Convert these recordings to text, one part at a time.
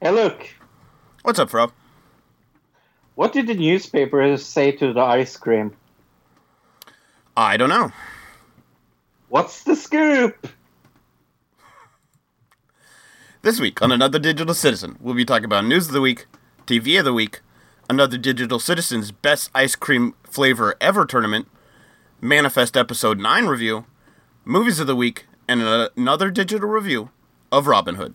Hey, look. What's up, Rob? What did the newspaper say to the ice cream? I don't know. What's the scoop? This week on Another Digital Citizen, we'll be talking about news of the week, TV of the week, Another Digital Citizen's best ice cream flavor ever tournament, Manifest Episode 9 review, movies of the week, and another digital review of Robin Hood.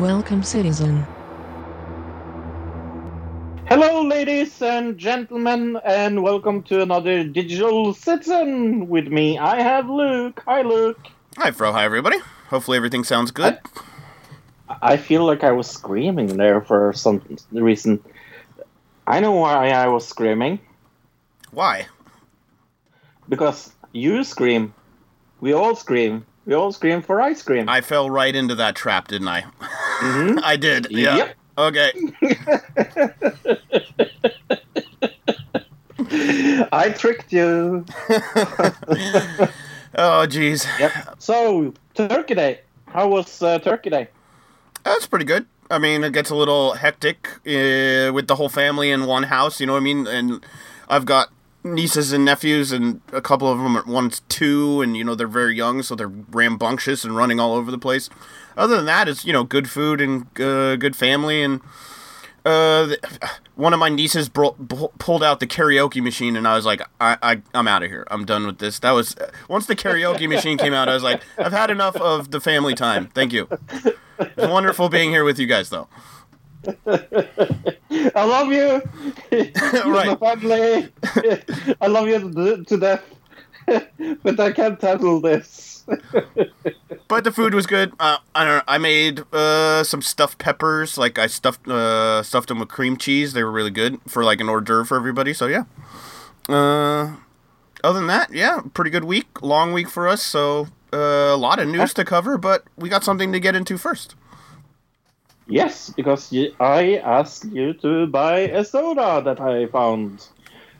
Welcome, citizen. Hello, ladies and gentlemen, and welcome to another Digital Citizen. With me, I have Luke. Hi, Luke. Hi, Fro. Hi, everybody. Hopefully everything sounds good. I feel like I was screaming there for some reason. I know why I was screaming. Why? Because you scream. We all scream. We all scream for ice cream. I fell right into that trap, didn't I? Mhm. I did. Yeah. Yep. Okay. I tricked you. Oh, jeez. Yep. So, Turkey Day. How was uh, Turkey Day? That's pretty good. I mean, it gets a little hectic uh, with the whole family in one house. You know what I mean? And I've got nieces and nephews, and a couple of them. Are, one's two, and you know they're very young, so they're rambunctious and running all over the place. Other than that, it's you know good food and uh, good family, and uh, one of my nieces bro- pulled out the karaoke machine, and I was like, I, I I'm out of here. I'm done with this. That was once the karaoke machine came out, I was like, I've had enough of the family time. Thank you. It's wonderful being here with you guys, though. I love you. Right. my family. I love you to, to death. but I can't handle this. But the food was good. Uh, I don't know. I made uh, some stuffed peppers. Like I stuffed uh, stuffed them with cream cheese. They were really good for like an hors d'oeuvre for everybody. So yeah. Uh, other than that, yeah, pretty good week. Long week for us. So uh, a lot of news to cover, but we got something to get into first. Yes, because I asked you to buy a soda that I found.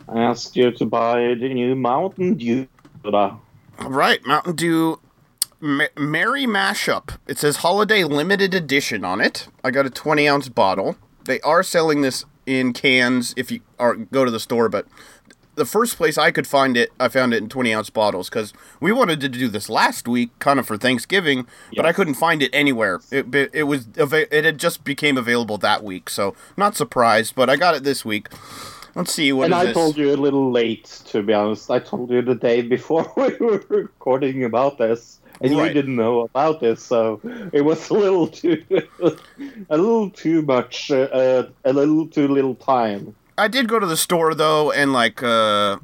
I asked you to buy the new Mountain Dew soda. All right, Mountain Dew. Ma- Merry Mashup. It says holiday limited edition on it. I got a 20 ounce bottle. They are selling this in cans if you are go to the store, but the first place I could find it, I found it in 20 ounce bottles because we wanted to do this last week, kind of for Thanksgiving, but I couldn't find it anywhere. It it, it was it had just became available that week, so not surprised. But I got it this week. Let's see what and is I this? told you a little late, to be honest. I told you the day before we were recording about this, and Right. you didn't know about this, so it was a little too, a little too much, uh, a little too little time. I did go to the store though, and like uh,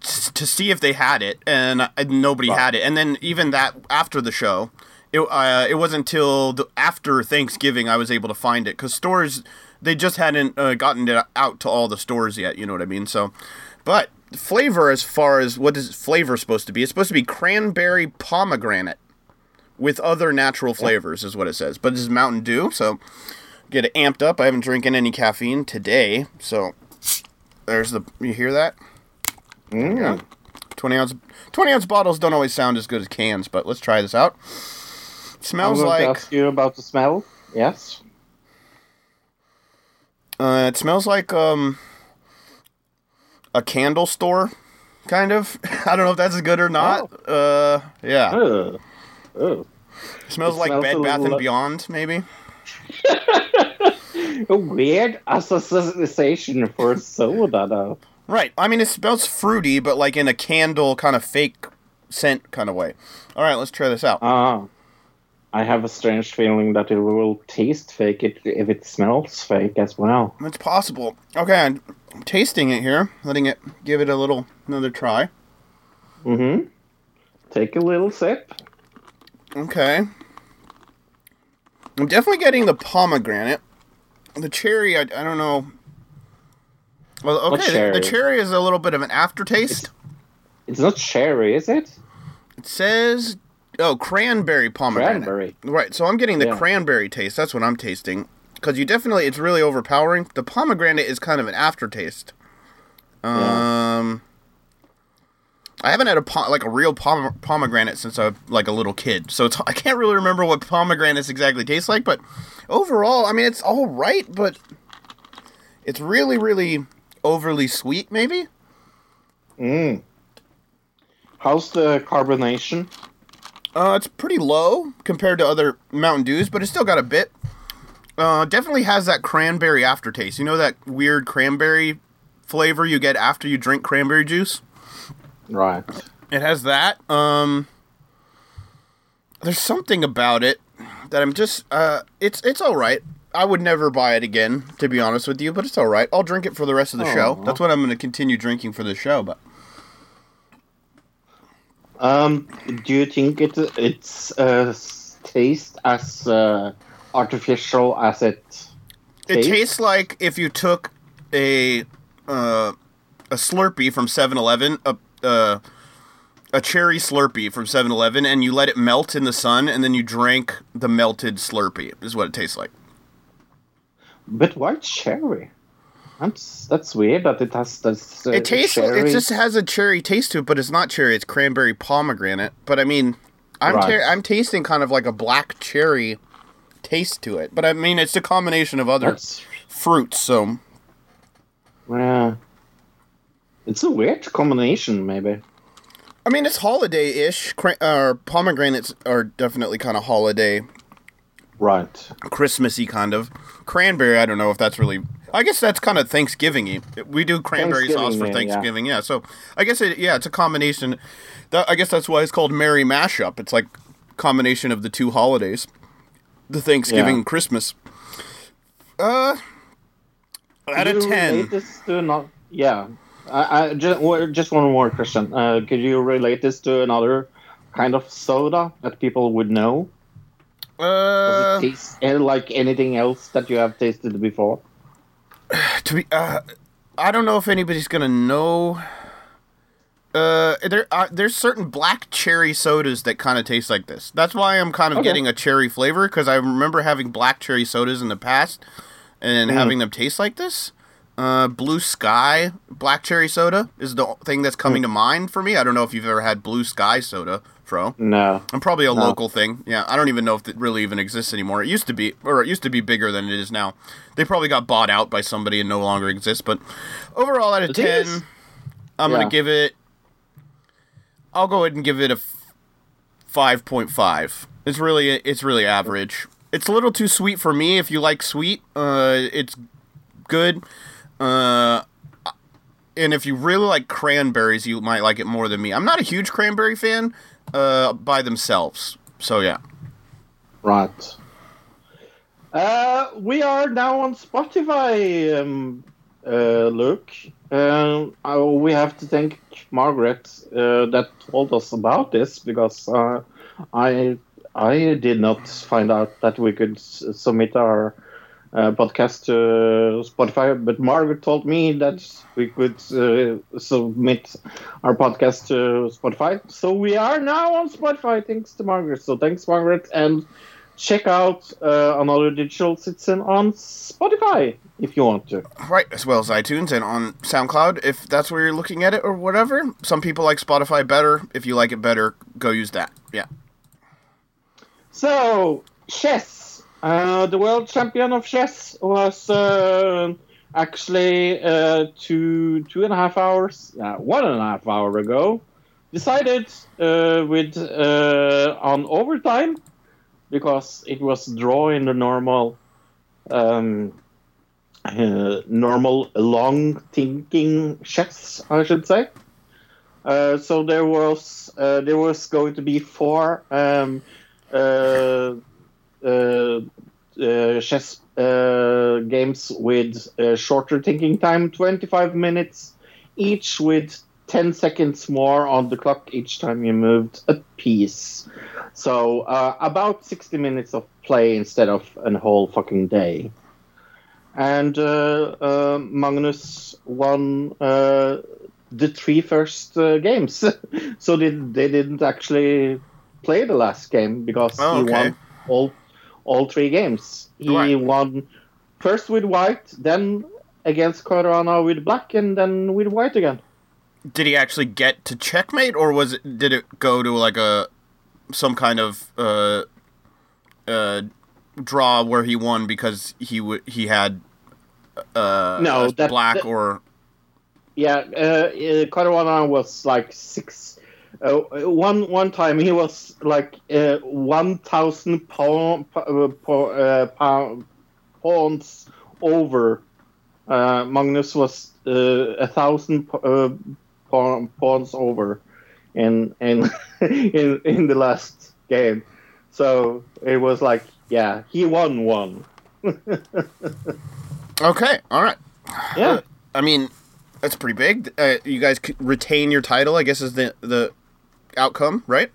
t- to see if they had it, and uh, nobody had it. And then even that after the show, it uh, it wasn't until the, after Thanksgiving I was able to find it because stores they just hadn't uh, gotten it out to all the stores yet. You know what I mean? So, but flavor as far as what is flavor supposed to be? It's supposed to be cranberry pomegranate with other natural flavors, is what it says. But this is Mountain Dew, so get it amped up. I haven't drinking any caffeine today, so there's the. You hear that? Mm. Yeah. Twenty ounce, twenty ounce bottles don't always sound as good as cans, but let's try this out. I'm Smells to like ask you about the smell. Yes. uh, it smells like um a candle store kind of. I don't know if that's good or not. Uh, yeah. Oh. Oh. smells it like smells Bed Bath and Beyond, maybe. A weird association for soda, though. Right. I mean, it smells fruity, but like in a candle kind of fake scent kind of way. All right, let's try this out. Ah. I have a strange feeling that it will taste fake if it smells fake as well. It's possible. Okay, I'm tasting it here, letting it give it a little another try. Mm-hmm. Take a little sip. Okay. I'm definitely getting the pomegranate. The cherry, I, I don't know. Well, okay, the, cherry? the cherry is a little bit of an aftertaste. It's not cherry, is it? It says, oh, cranberry pomegranate. Cranberry. Right, so I'm getting the Yeah. cranberry taste. That's what I'm tasting. Because you definitely, it's really overpowering. The pomegranate is kind of an aftertaste. Um, I haven't had a po- like a real pom- pomegranate since I like a little kid, so it's I can't really remember what pomegranates exactly taste like. But overall, I mean, it's all right, but it's really, really overly sweet. Maybe Mm. How's the carbonation? uh, it's pretty low compared to other Mountain Dews, but it's still got a bit. Uh, definitely has that cranberry aftertaste. You know that weird cranberry flavor you get after you drink cranberry juice. Right. It has that. Um There's something about it that I'm just uh it's it's all right. I would never buy it again, to be honest with you, but it's all right. I'll drink it for the rest of the show. Aw. That's what I'm going to continue drinking for the show, but Um, do you think it it's uh, taste as uh, artificial as it? it tastes like if you took a uh a Slurpee from 7-Eleven, a uh a cherry Slurpee from 7-Eleven and you let it melt in the sun and then you drank the melted Slurpee. Is what it tastes like. But why cherry? That's that's weird that it has this. Uh, It tastes. Cherry. It just has a cherry taste to it, but it's not cherry. It's cranberry pomegranate. But I mean, I'm Right. ta- I'm tasting kind of like a black cherry taste to it. But I mean, it's a combination of other That's fruits. So yeah. It's a weird combination, maybe. I mean, it's holiday-ish. Cra- uh, pomegranates are definitely kind of holiday, Right. Christmassy kind of. Cranberry, I don't know if that's really. I guess that's kind of Thanksgiving-y. We do cranberry sauce for Thanksgiving, yeah, yeah. So I guess it, yeah, it's a combination. That, I guess that's why it's called Merry Mashup. It's like combination of the two holidays, the Thanksgiving Yeah. and Christmas. Uh, out of ten. relate this to not? Yeah. I, I just just one more question. Uh, could you relate this to another kind of soda that people would know? Does Uh, it taste eh, like anything else that you have tasted before? to be uh i don't know if anybody's gonna know uh there are there's certain black cherry sodas that kind of taste like this that's why i'm kind of Okay. getting a cherry flavor because i remember having black cherry sodas in the past and having them taste like this uh blue sky black cherry soda is the thing that's coming to mind for me i don't know if you've ever had blue sky soda fro No. I'm probably a No. local thing. Yeah, I don't even know if it really even exists anymore. It used to be, or it used to be bigger than it is now. They probably got bought out by somebody and no longer exists. But overall, out of thing ten, is- I'm Yeah. gonna give it. I'll go ahead and give it a five point five. It's really it's really average. It's a little too sweet for me. If you like sweet, uh, it's good. Uh, and if you really like cranberries, you might like it more than me. I'm not a huge cranberry fan uh, by themselves. So yeah. Right. Uh, we are now on Spotify, um, uh, Luke. Um, uh, we have to thank Margaret uh, that told us about this because uh, I I did not find out that we could s- submit our uh, podcast to Spotify, but Margaret told me that we could uh, submit our podcast to Spotify. So we are now on Spotify, thanks to Margaret. So thanks, Margaret, and check out uh, another digital citizen on Spotify if you want to. Right, as well as iTunes and on SoundCloud if that's where you're looking at it or whatever. Some people like Spotify better. If you like it better, go use that. Yeah. So chess, uh, the world champion of chess was uh, actually uh, two two and a half hours, uh, one and a half hour ago, decided uh, with uh, on overtime because it was draw in the normal um, uh, normal long thinking chess, I should say. Uh, so there was uh, there was going to be four um, uh, uh, uh, chess uh, games with uh, shorter thinking time, 25 minutes each, with 10 seconds more on the clock each time you moved a piece. So uh, about 60 minutes of play instead of a whole fucking day. And uh, uh, Magnus won uh, the three first uh, games, so they, they didn't actually play the last game because Oh, he won all all three games. He Right. won first with white, then against Caruana with black, and then with white again. Did he actually get to checkmate, or was it? Did it go to like a some kind of uh, uh, draw where he won because he w- he had uh, No, that- black that- or Yeah, uh, uh, Caruana was like six. Uh, one one time he was like uh, one thousand pound, uh, uh, pound, pounds over. Uh, Magnus was uh, a thousand po- uh, pounds over in in in in the last game. So it was like, yeah, he won one. okay, all right. Yeah. I mean, that's pretty big. Uh, you guys retain your title, I guess, is the the outcome, right?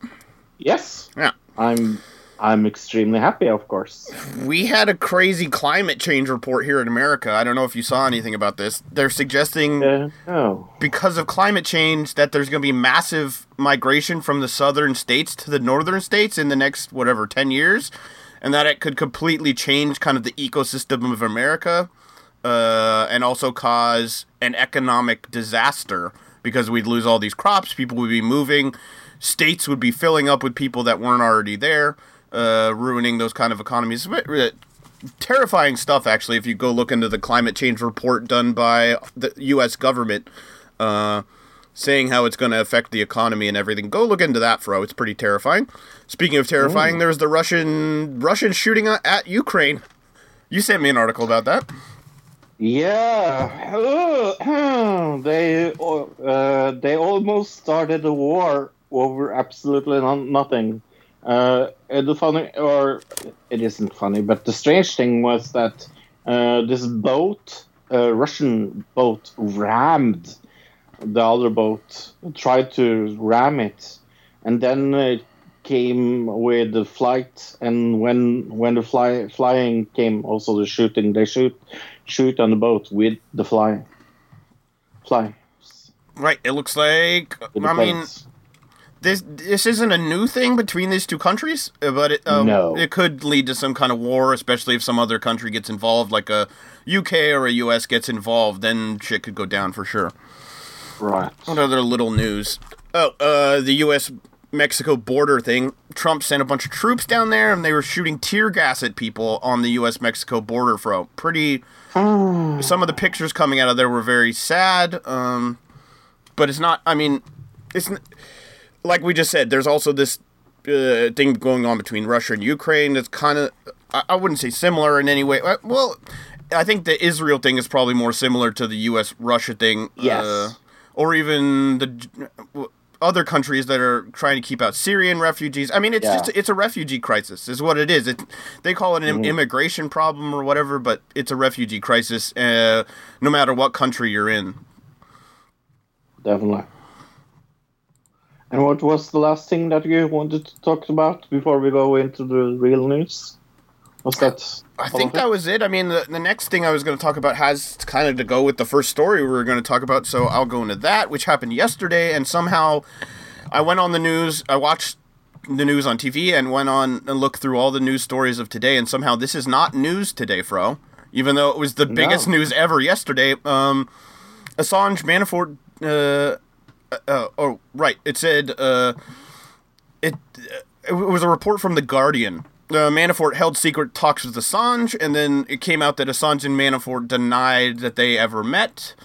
Yes. Yeah. I'm I'm extremely happy, of course. We had a crazy climate change report here in America. I don't know if you saw anything about this. They're suggesting Uh, oh. because of climate change that there's going to be massive migration from the southern states to the northern states in the next whatever 10 years and that it could completely change kind of the ecosystem of America uh, and also cause an economic disaster because we'd lose all these crops, people would be moving, states would be filling up with people that weren't already there, uh, ruining those kind of economies. Uh, Terrifying stuff, actually, if you go look into the climate change report done by the U.S. government, uh, saying how it's going to affect the economy and everything. Go look into that, Fro. It's pretty terrifying. Speaking of terrifying, there's the Russian Russian shooting at, Ukraine. You sent me an article about that. Yeah, they uh, they almost started a war over absolutely no- nothing. Uh, the funny, or it isn't funny, but the strange thing was that uh, this boat, uh, Russian boat, rammed the other boat, tried to ram it, and then it came with the flight. And when when the fly flying came, also the shooting, they shoot shoot on the boat with the fly. Fly. Right. It looks like. I mean. This this isn't a new thing between these two countries, uh, but it um, No. it could lead to some kind of war, especially if some other country gets involved, like a UK or a US gets involved. Then shit could go down for sure. right. What other little news? Oh, uh, the U.S. Mexico border thing. Trump sent a bunch of troops down there, and they were shooting tear gas at people on the U.S. Mexico border. Fro, pretty. Some of the pictures coming out of there were very sad. Um, but it's not. I mean, it's like we just said. There's also this uh, thing going on between Russia and Ukraine. That's kind of. I, I wouldn't say similar in any way. Uh, Well, I think the Israel thing is probably more similar to the U.S. Russia thing. Yes. Uh, or even the uh, other countries that are trying to keep out Syrian refugees. I mean, it's Yeah. just it's a refugee crisis, is what it is. It they call it an Mm-hmm. immigration problem or whatever, but it's a refugee crisis. Uh, no matter what country you're in. Definitely. And what was the last thing that you wanted to talk about before we go into the real news? Was that? I think that was it. I mean, the, the next thing I was going to talk about has kind of to go with the first story we were going to talk about, so I'll go into that, which happened yesterday, and somehow I went on the news, I watched the news on TV and went on and looked through all the news stories of today, and somehow this is not news today, Fro. Even though it was the biggest news ever yesterday, um, Assange Manafort, uh, uh, uh, oh, right, it said, uh, it, it was a report from The Guardian uh, Manafort held secret talks with Assange, and then it came out that Assange and Manafort denied that they ever met.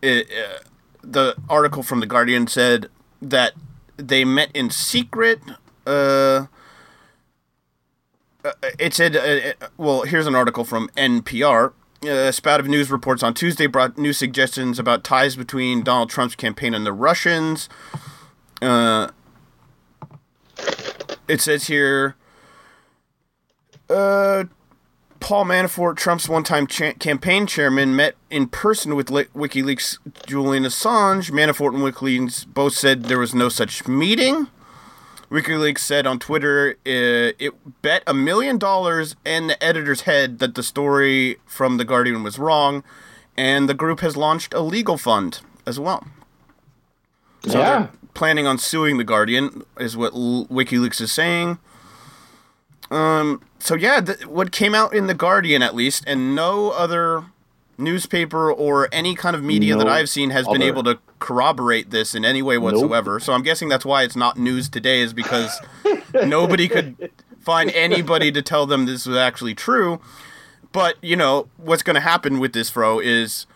It, uh, the article from The Guardian said that they met in secret. Uh, uh, it said, uh, uh, well, here's an article from NPR. Uh, a spout of news reports on Tuesday brought new suggestions about ties between Donald Trump's campaign and the Russians. Uh, it says here uh, Paul Manafort, Trump's one time cha- campaign chairman, met in person with Li- WikiLeaks Julian Assange. Manafort and WikiLeaks both said there was no such meeting. WikiLeaks said on Twitter uh, it bet a million dollars and the editor's head that the story from The Guardian was wrong, and the group has launched a legal fund as well. So Yeah. planning on suing The Guardian, is what L- WikiLeaks is saying. Um. So yeah, th- what came out in The Guardian, at least, and no other newspaper or any kind of media that I've seen has been able to corroborate this in any way whatsoever. So I'm guessing that's why it's not news today, is because nobody could find anybody to tell them this was actually true. But you know what's going to happen with this, Fro, is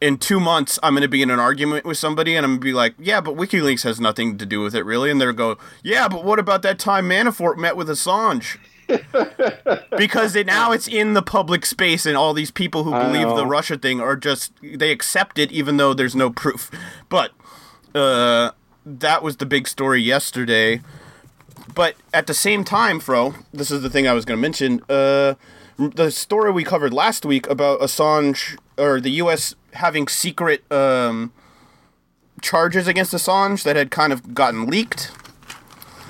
in two months I'm going to be in an argument with somebody, and I'm going to be like, "Yeah, but WikiLeaks has nothing to do with it, really." And they'll go, "Yeah, but what about that time Manafort met with Assange?" because it, now it's in the public space, and all these people who believe the. Russia thing are just they accept it, even though there's no proof. But uh, that was the big story yesterday. But at the same time, Fro, this is the thing I was going to mention. Uh, the story we covered last week about Assange or the U.S. having secret um, charges against Assange that had kind of gotten leaked.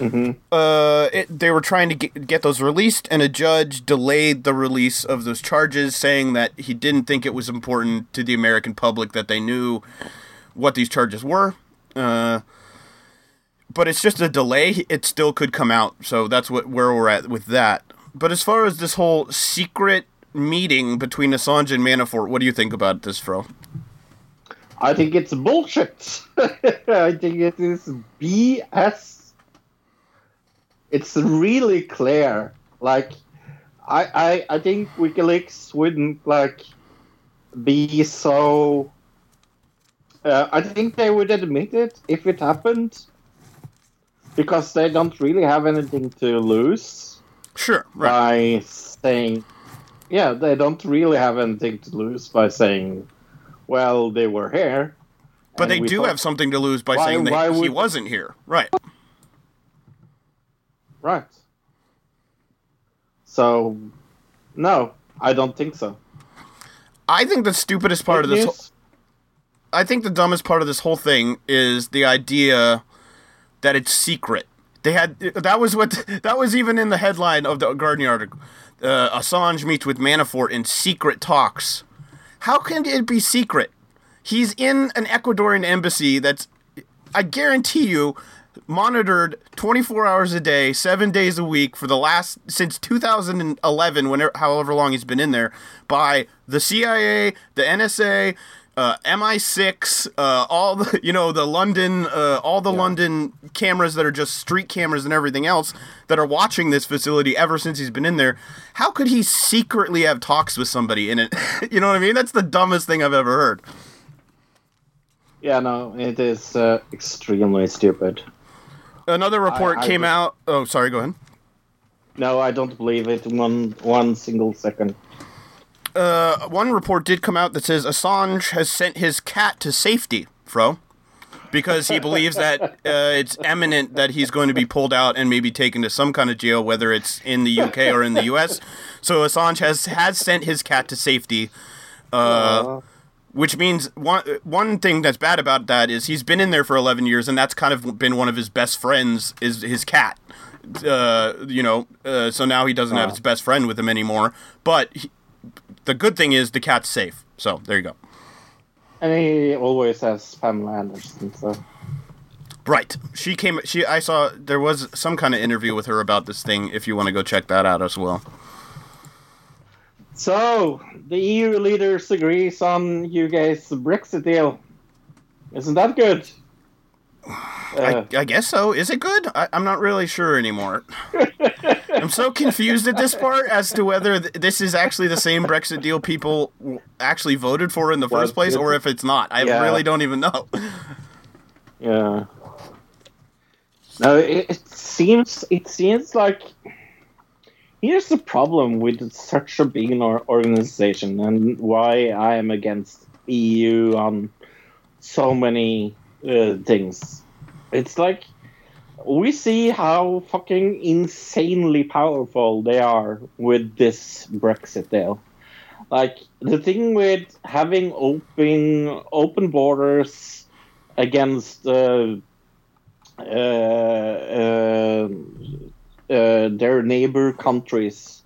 Uh, it, they were trying to get, get those released, and a judge delayed the release of those charges, saying that he didn't think it was important to the American public that they knew what these charges were. Uh, but it's just a delay. It still could come out, so that's what where we're at with that. But as far as this whole secret meeting between Assange and Manafort, what do you think about this, Fro? I think it's bullshit. I think it is BS. It's really clear. Like, I, I, I think WikiLeaks wouldn't like be so. Uh, I think they would admit it if it happened, because they don't really have anything to lose Sure, right. by saying. Yeah, they don't really have anything to lose by saying, "Well, they were here." But they we do thought- have something to lose by Why- saying that why he would- wasn't here. Right. Right. So, no, I don't think so. I think the stupidest part of this. Whole, I think the dumbest part of this whole thing is the idea that it's secret. They had that was what that was even in the headline of the Guardian article. Uh, Assange meets with Manafort in secret talks. How can it be secret? He's in an Ecuadorian embassy that's, I guarantee you, monitored 24 hours a day, seven days a week for the last since 2011, whenever however long he's been in there, by the CIA, the NSA, uh, MI6, uh, all the you know the London, uh, all the London cameras that are just street cameras and everything else that are watching this facility ever since he's been in there. How could he secretly have talks with somebody in it? you know what I mean? That's the dumbest thing I've ever heard. Yeah, no, it is uh, extremely stupid. Another report I- I came out. Oh, sorry. Go ahead. No, I don't believe it one one single second. Uh, one report did come out that says Assange has sent his cat to safety, Fro, because he believes that uh, it's imminent that he's going to be pulled out and maybe taken to some kind of jail, whether it's in the UK or in the US. So Assange has has sent his cat to safety. Uh, which means one one thing that's bad about that is he's been in there for 11 years, and that's kind of been one of his best friends is his cat. Uh, you know, uh, so now he doesn't have Oh. his best friend with him anymore. But he, the good thing is the cat's safe. So there you go. And he always has Pamela Anderson, so. Right. She came. She. I saw there was some kind of interview with her about this thing. If you want to go check that out as well. So, the EU leaders agrees on UK's Brexit deal. Isn't that good? Uh, I, I guess so. Is it good? I, I'm not really sure anymore. I'm so confused at this part as to whether th- this is actually the same Brexit deal people w- actually voted for in the first place, or if it's not. I Yeah. really don't even know. Yeah. No, it, it seems it seems like here's the problem with such a big or- organization and why I am against EU on so many uh, things. It's like we see how fucking insanely powerful they are with this Brexit deal. Like the thing with having open open borders against uh, uh, uh, their neighbor countries,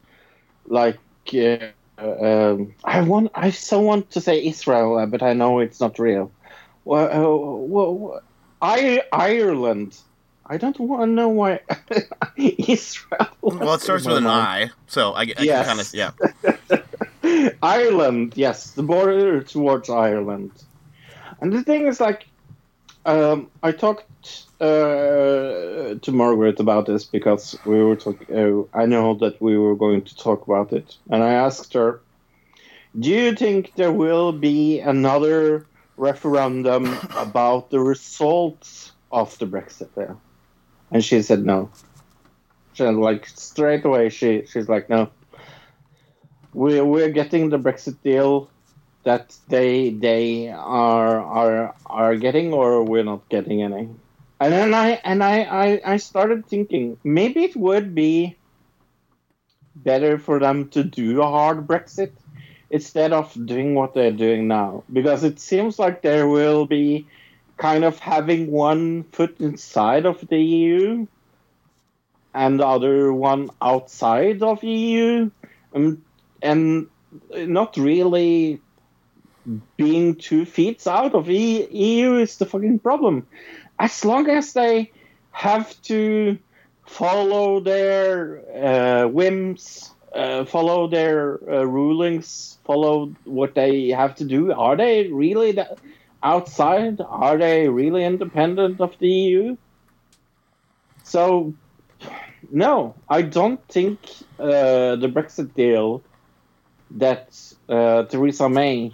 like uh, um, I want, I so want to say Israel, uh, but I know it's not real. Well, uh, well, I, Ireland. I don't want to know why Israel. Well, it starts with an I, so I, I Yes. kind of yeah. Ireland, yes, the border towards Ireland. And the thing is, like, um, I talked uh, to Margaret about this because we were talking. Uh, I know that we were going to talk about it, and I asked her, "Do you think there will be another referendum about the results of the Brexit there?" And she said no. She like straight away. She she's like no we we're getting the Brexit deal that they they are are are getting or we're not getting any. And then I and I, I, I started thinking maybe it would be better for them to do a hard Brexit instead of doing what they're doing now. Because it seems like there will be kind of having one foot inside of the EU and the other one outside of EU. Um, and not really being two feet out of E- EU is the fucking problem. As long as they have to follow their uh, whims, uh, follow their uh, rulings, follow what they have to do, are they really the outside? Are they really independent of the EU? So, no, I don't think uh, the Brexit deal that uh, Theresa May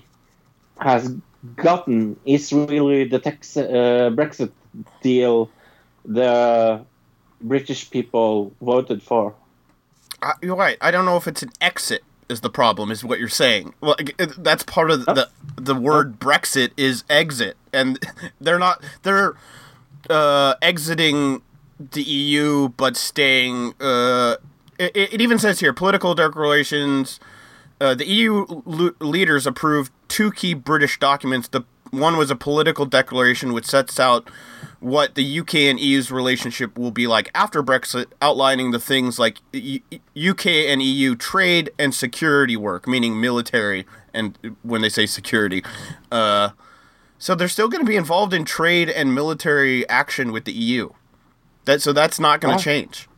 has gotten is really the tex- uh, Brexit deal the British people voted for. I, you're right. I don't know if it's an exit is the problem, is what you're saying. Well, that's part of the the word Brexit is exit, and they're not they're uh, exiting the EU but staying. Uh, it, it even says here political declarations. Uh, the EU leaders approved two key British documents. The one was a political declaration which sets out what the UK and EU's relationship will be like after Brexit, outlining the things like UK and EU trade and security work, meaning military, and when they say security. Uh, so they're still going to be involved in trade and military action with the EU. That so that's not going to Oh. change.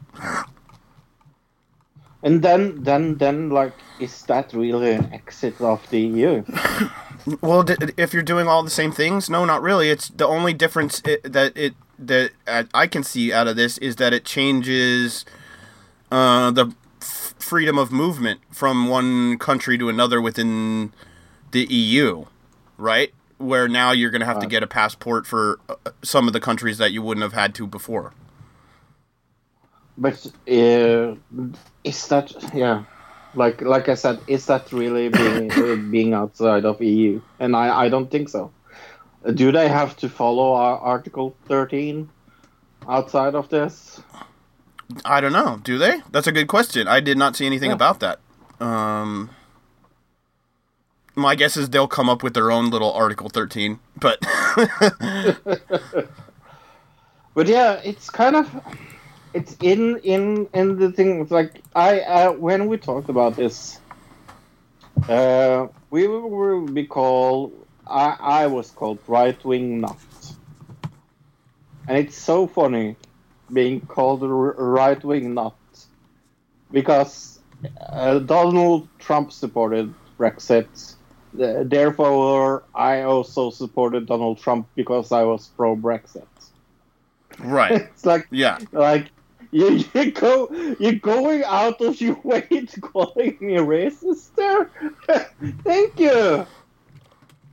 And then, then, then, like, is that really an exit of the EU? Well, d- if you're doing all the same things, no, not really. It's the only difference i that it that I- I can see out of this is that it changes uh, the f- freedom of movement from one country to another within the EU, right? Where now you're going to have to get a passport for uh, some of the countries that you wouldn't have had to before. But uh, is that yeah, like like I said, is that really being uh, being outside of EU? And I I don't think so. Do they have to follow our Article thirteen outside of this? I don't know. Do they? That's a good question. I did not see anything Yeah. about that. Um, my guess is they'll come up with their own little Article 13, but But yeah, it's kind of it's in in in the thing. It's like I uh, when we talked about this, uh, we were be called. I I was called right wing nut, and it's so funny being called right wing nut because uh, Donald Trump supported Brexit. Therefore, I also supported Donald Trump because I was pro Brexit. right. It's like Yeah. like You, you go, you're going out of your way to calling me a racist there. Thank you.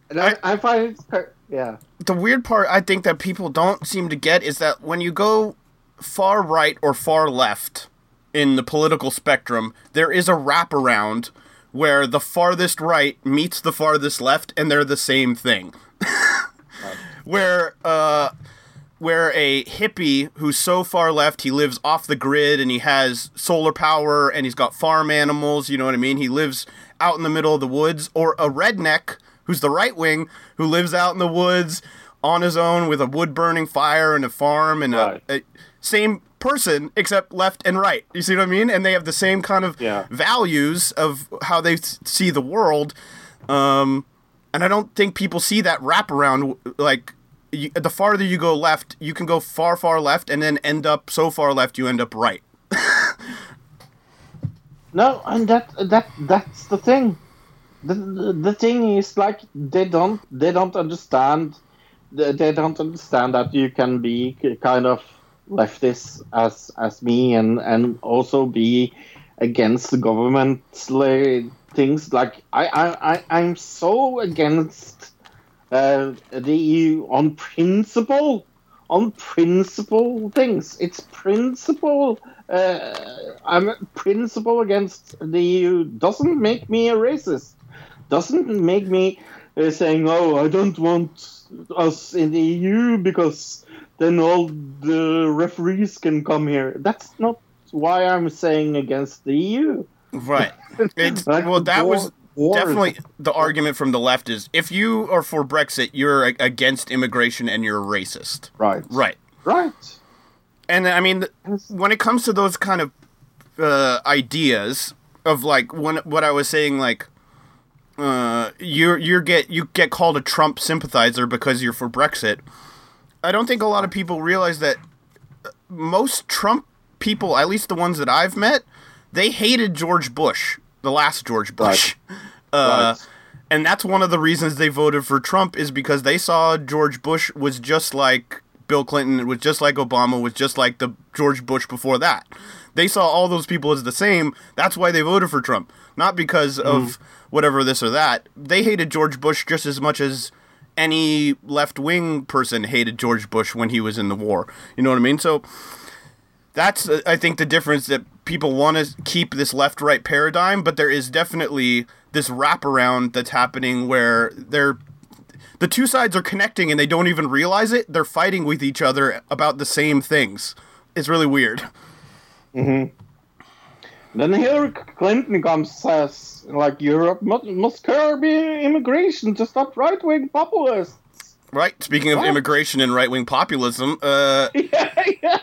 And I, I find it's yeah. the weird part I think that people don't seem to get is that when you go far right or far left in the political spectrum, there is a wraparound where the farthest right meets the farthest left and they're the same thing. where uh where a hippie who's so far left he lives off the grid and he has solar power and he's got farm animals, you know what I mean? He lives out in the middle of the woods or a redneck who's the right wing who lives out in the woods on his own with a wood burning fire and a farm and Right. a, a same person except left and right. You see what I mean? And they have the same kind of Yeah. values of how they see the world. Um, and I don't think people see that wraparound. Like, you, the farther you go left, you can go far, far left, and then end up so far left, you end up right. No, and that that that's the thing. The, the, the thing is like they don't they don't understand they, don't understand that you can be kind of leftist as as me and and also be against the government things like I I I I'm so against uh, the EU on principle on principle things. It's principle. Uh, I'm principle against the EU. Doesn't make me a racist. Doesn't make me uh, saying, "Oh, I don't want us in the EU because then all the referees can come here." That's not why I'm saying against the EU. Right. Like well, that was definitely the argument from the left is if you are for Brexit, you're against immigration and you're a racist. right. Right. Right. And I mean, when it comes to those kind of uh, ideas of like when what I was saying, like uh, you you get you get called a Trump sympathizer because you're for Brexit. I don't think a lot of people realize that uh, most Trump people, at least the ones that I've met, they hated George Bush, the last George Bush. Uh, Right. and that's one of the reasons they voted for Trump is because they saw George Bush was just like Bill Clinton, was just like Obama, was just like the George Bush before that. They saw all those people as the same. That's why they voted for Trump, not because of whatever this or that. They hated George Bush just as much as any left wing person hated George Bush when he was in the war. You know what I mean? So that's uh, I think the difference that people want to keep this left right paradigm, but there is definitely this wraparound that's happening where they're the two sides are connecting and they don't even realize it. They're fighting with each other about the same things. It's really weird. Then Hillary Clinton comes says like Europe must, must curb immigration to stop right wing populists. Right. Speaking of What? immigration and right wing populism, uh, yeah, yeah.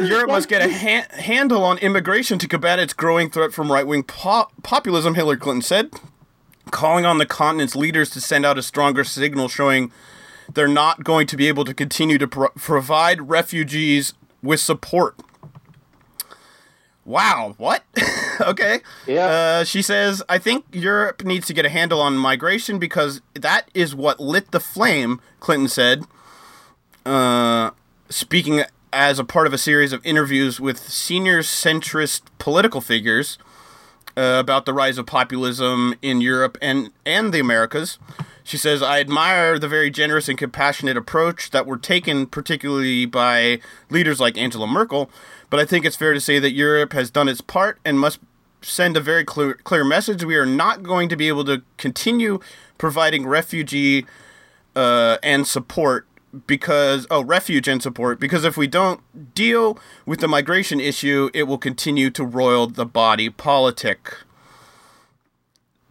Europe must get a ha- handle on immigration to combat its growing threat from right wing po- populism, Hillary Clinton said, calling on the continent's leaders to send out a stronger signal showing they're not going to be able to continue to pro- provide refugees with support. Wow, what? okay. Yeah. Uh, she says, I think Europe needs to get a handle on migration because that is what lit the flame, Clinton said uh, speaking as a part of a series of interviews with senior centrist political figures uh, about the rise of populism in Europe and, and the Americas. She says, I admire the very generous and compassionate approach that were taken, particularly by leaders like Angela Merkel, but I think it's fair to say that Europe has done its part and must send a very clear, clear message. We are not going to be able to continue providing refugee uh, and support because oh refuge and support because if we don't deal with the migration issue it will continue to roil the body politic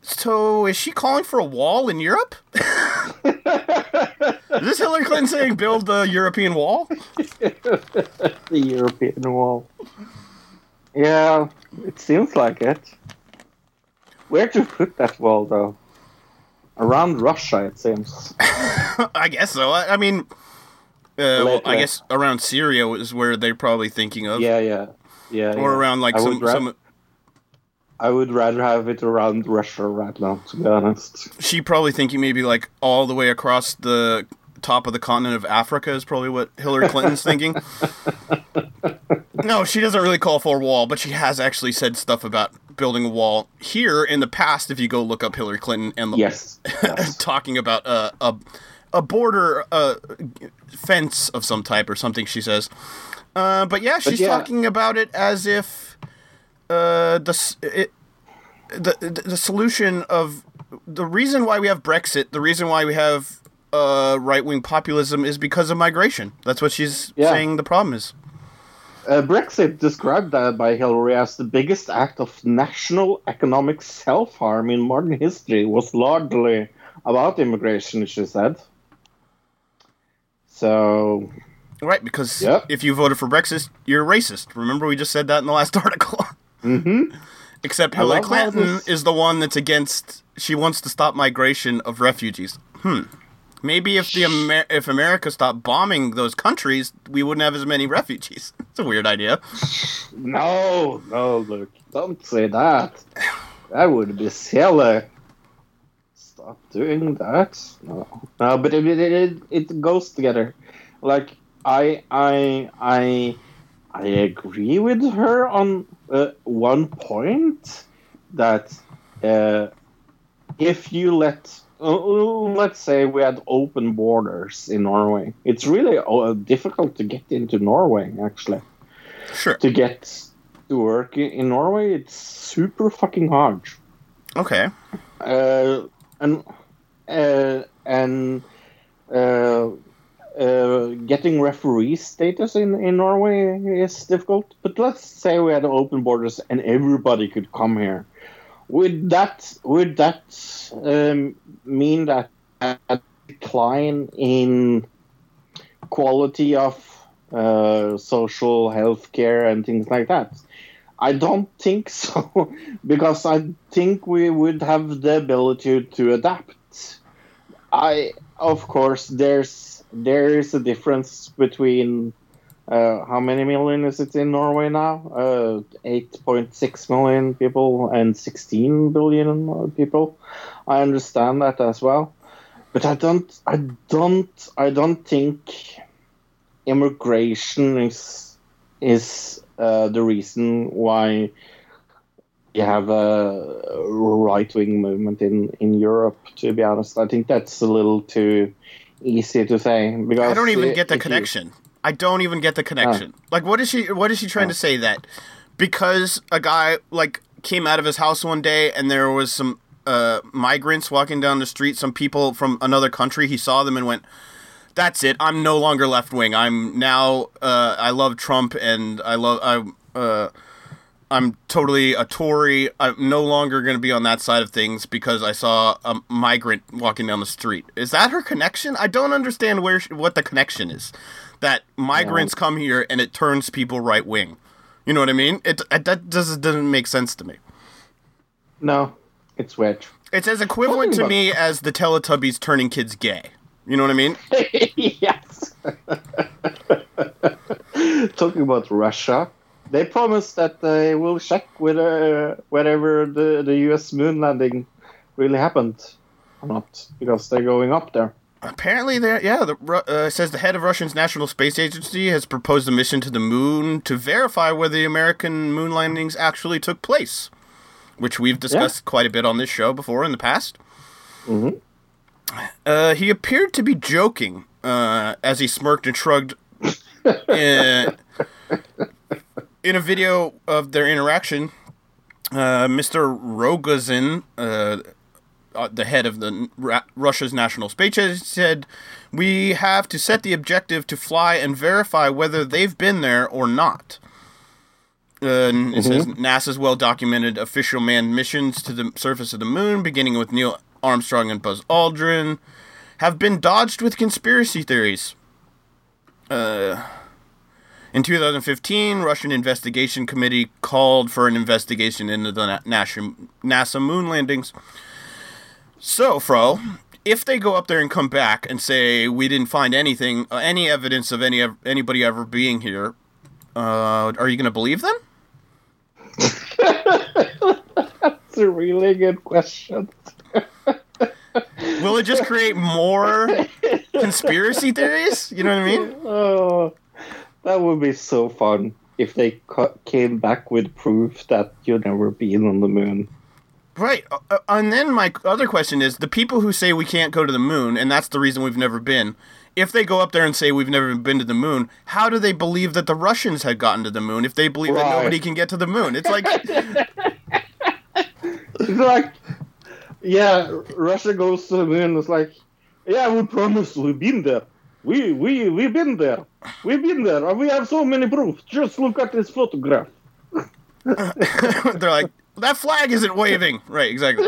so is she calling for a wall in europe is this hillary clinton saying build the european wall the European wall. Yeah, it seems like it. Where to put that wall, though? Around Russia, it seems. i guess so i, I mean uh, well, i guess around syria is where they're probably thinking of Yeah, yeah, yeah. or yeah. around like I some, ra- some I would rather have it around Russia right now, to be honest. she probably thinking maybe like all the way across the top of the continent of Africa is probably what Hillary Clinton's thinking. No, she doesn't really call for a wall, but she has actually said stuff about building a wall here in the past. If you go look up Hillary Clinton and the, Yes. yes. talking about a a, a border uh, fence of some type or something, she says. Uh, but yeah, she's yeah. talking about it as if uh, the it, the the the solution of the reason why we have Brexit, the reason why we have uh, right wing populism is because of migration. That's what she's Yeah. saying. The problem is. Uh, Brexit described by Hillary as the biggest act of national economic self-harm in modern history was largely about immigration, she said. So, Right, because Yep. if you voted for Brexit, you're racist. Remember, we just said that in the last article. hmm Except Hillary Clinton is the one that's against. She wants to stop migration of refugees. Hmm. Maybe if the Amer- if America stopped bombing those countries, we wouldn't have as many refugees. It's a weird idea. no, no, look, don't say that. That would be silly. Stop doing that. No, no, but it it, it, goes together. Like I I I I agree with her on uh, one point that uh, if you let let's say we had open borders in Norway, it's really uh, difficult to get into Norway. Actually, Sure. to get to work in Norway, it's super fucking hard. Okay. Uh, and uh, and uh, uh, getting referee status in, in Norway is difficult. But let's say we had open borders and everybody could come here. Would that would that um, mean that a decline in quality of uh, social health care and things like that? I don't think so, because I think we would have the ability to adapt. I, of course, there's there is a difference between uh, how many million is it in Norway now? Uh, 8.6 million people and 16 billion people. I understand that as well, but I don't, I don't, I don't think immigration is is uh, the reason why you have a right wing movement in, in Europe. To be honest, I think that's a little too easy to say because I don't even i- get the if you- connection. I don't even get the connection. Like, what is she? What is she trying Oh. to say that because a guy like came out of his house one day and there was some uh, migrants walking down the street, some people from another country. He saw them and went, "That's it. I'm no longer left wing. I'm now. Uh, I love Trump and I love. I. Uh, I'm totally a Tory. I'm no longer going to be on that side of things because I saw a migrant walking down the street. Is that her connection? I don't understand where she, what the connection is. That migrants come here and it turns people right wing. You know what I mean? It, it that doesn't doesn't make sense to me. No, it's weird. It's as equivalent to me as the Teletubbies turning kids gay. You know what I mean? yes. Talking about Russia, they promised that they will check whether whether the the U.S. moon landing really happened or not because they're going up there. Apparently, there. Yeah, the uh, says the head of Russia's National Space Agency has proposed a mission to the moon to verify whether the American moon landings actually took place, which we've discussed quite a bit on this show before in the past. Mhm. Uh, he appeared to be joking uh, as he smirked and shrugged. in, in a video of their interaction, uh, Mr. Rogozin, uh, the head of the Ra- Russia's national space agency said, "We have to set the objective to fly and verify whether they've been there or not." Uh, and it says NASA's well-documented official manned missions to the surface of the moon, beginning with Neil Armstrong and Buzz Aldrin, have been dodged with conspiracy theories. Uh, in 2015, Russian investigation committee called for an investigation into the NASA moon landings. So, Fro, if they go up there and come back and say we didn't find anything, uh, any evidence of any anybody ever being here, uh, are you going to believe them? That's a really good question. Will it just create more conspiracy theories? You know what I mean? Oh, that would be so fun. if they came back with proof that you've never been on the moon. Right. Uh, uh, and then my other question is the people who say we can't go to the moon, and that's the reason we've never been. If they go up there and say we've never been to the moon, how do they believe that the Russians had gotten to the moon if they believe that nobody can get to the moon? It's like, It's like, yeah, Russia goes to the moon. It's like, yeah, we promise we've been there. We we we've been there. We've been there. We have so many proofs. Just look at this photograph. they're like, that flag isn't waving. Right, exactly.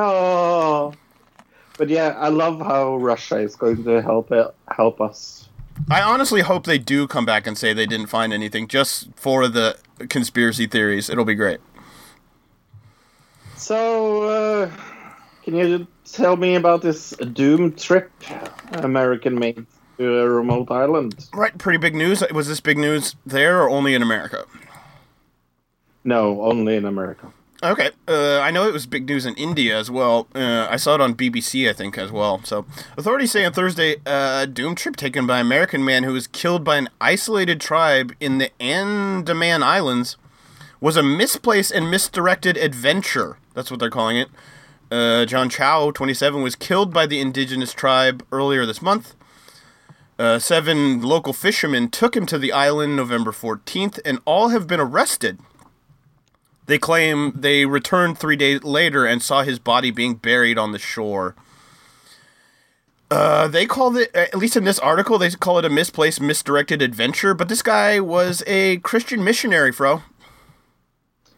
Oh, but yeah, I love how Russia is going to help it, help us. I honestly hope they do come back and say they didn't find anything just for the conspiracy theories. It'll be great. So, uh, can you tell me about this doom trip American made to a remote island? Right, pretty big news. Was this big news there or only in America? No, only in America. Okay, uh, I know it was big news in India as well. Uh, I saw it on BBC, I think, as well. So, authorities say on Thursday, a doom trip taken by an American man who was killed by an isolated tribe in the Andaman Islands was a misplaced and misdirected adventure. That's what they're calling it. Uh, John Chau, 27, was killed by the indigenous tribe earlier this month. Uh, seven local fishermen took him to the island November 14th, and all have been arrested. They claim they returned three days later and saw his body being buried on the shore. Uh, they called it, at least in this article, they call it a misplaced, misdirected adventure. But this guy was a Christian missionary, fro,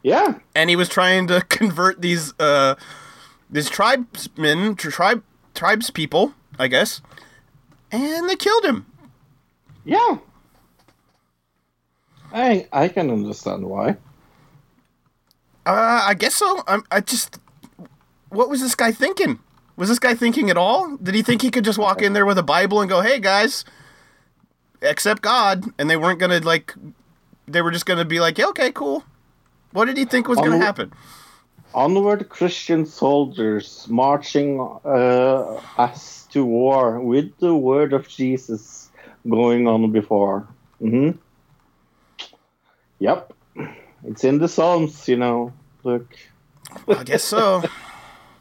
Yeah, and he was trying to convert these uh, these tribesmen, tribe tribes people, I guess, and they killed him. yeah. I I can understand why. Uh, I guess so. I'm, I just, what was this guy thinking? Was this guy thinking at all? Did he think he could just walk in there with a Bible and go, "Hey guys, accept God," and they weren't gonna like, they were just gonna be like, yeah, "Okay, cool." What did he think was gonna happen? Onward, Christian soldiers marching uh, us to war with the word of Jesus going on before. Mm-hmm. Yep, it's in the Psalms, you know. Look, I guess so.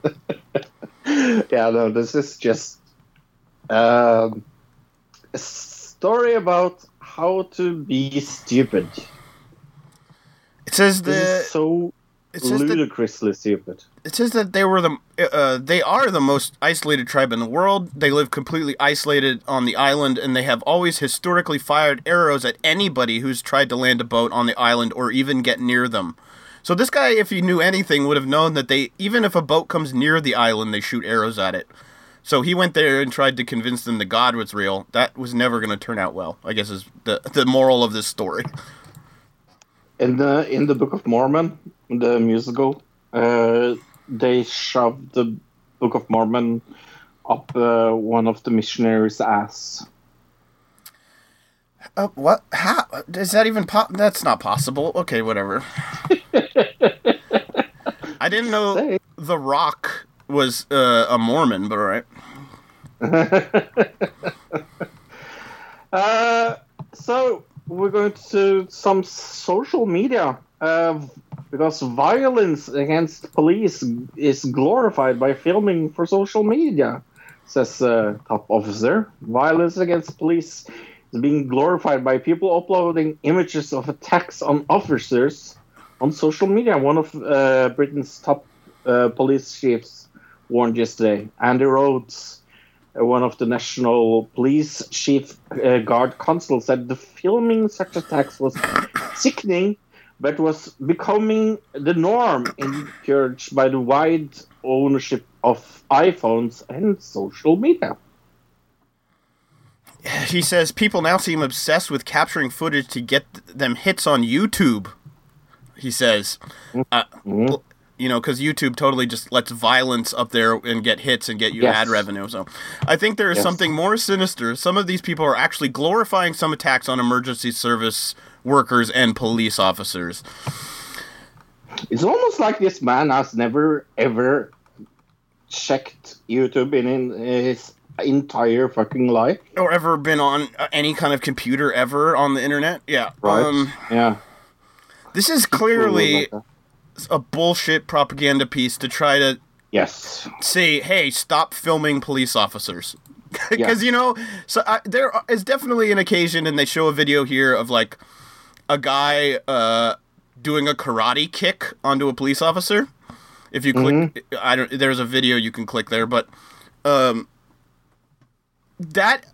yeah, no, this is just um, a story about how to be stupid. It says This the so it says that ludicrously stupid. it says that they were the uh, they are the most isolated tribe in the world. They live completely isolated on the island, and they have always historically fired arrows at anybody who's tried to land a boat on the island or even get near them. So this guy, if he knew anything, would have known that they even if a boat comes near the island, they shoot arrows at it. So he went there and tried to convince them that God was real. That was never going to turn out well. I guess is the the moral of this story. In the in the Book of Mormon, the musical, uh, they shoved the Book of Mormon up uh, one of the missionaries' ass. Uh, what? How is that even? Po- that's not possible. Okay, whatever. I didn't know Say. The Rock was uh, a Mormon, but all right. Uh, so we're going to some social media uh, because violence against police is glorified by filming for social media, says uh, top officer. Violence against police is being glorified by people uploading images of attacks on officers on social media. One of uh, Britain's top uh, police chiefs warned yesterday. Andy Rhodes uh, one of the national police chief uh, guard constable said the filming such attacks was sickening but was becoming the norm encouraged by the wide ownership of iPhones and social media. He says people now seem obsessed with capturing footage to get them hits on YouTube. He says, uh, Mhm. You know, because YouTube totally just lets violence up there and get hits and get you Yes. ad revenue. So I think there is Yes. something more sinister. Some of these people are actually glorifying some attacks on emergency service workers and police officers. It's almost like this man has never ever checked YouTube in, in his entire fucking life, or ever been on uh, any kind of computer ever on the internet. Yeah. right? Um, yeah. this is clearly a bullshit propaganda piece to try to Yes. say, "Hey, stop filming police officers," because Yeah. you know, so I, there is definitely an occasion, and they show a video here of like a guy uh, doing a karate kick onto a police officer. If you click, I don't. There's a video you can click there, but um, that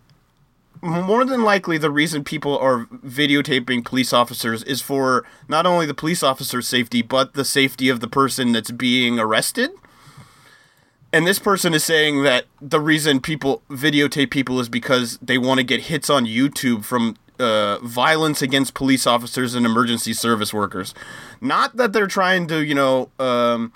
more than likely the reason people are videotaping police officers is for not only the police officer's safety but the safety of the person that's being arrested and this person is saying that the reason people videotape people is because they want to get hits on YouTube from uh, violence against police officers and emergency service workers. Not that they're trying to, you know, um,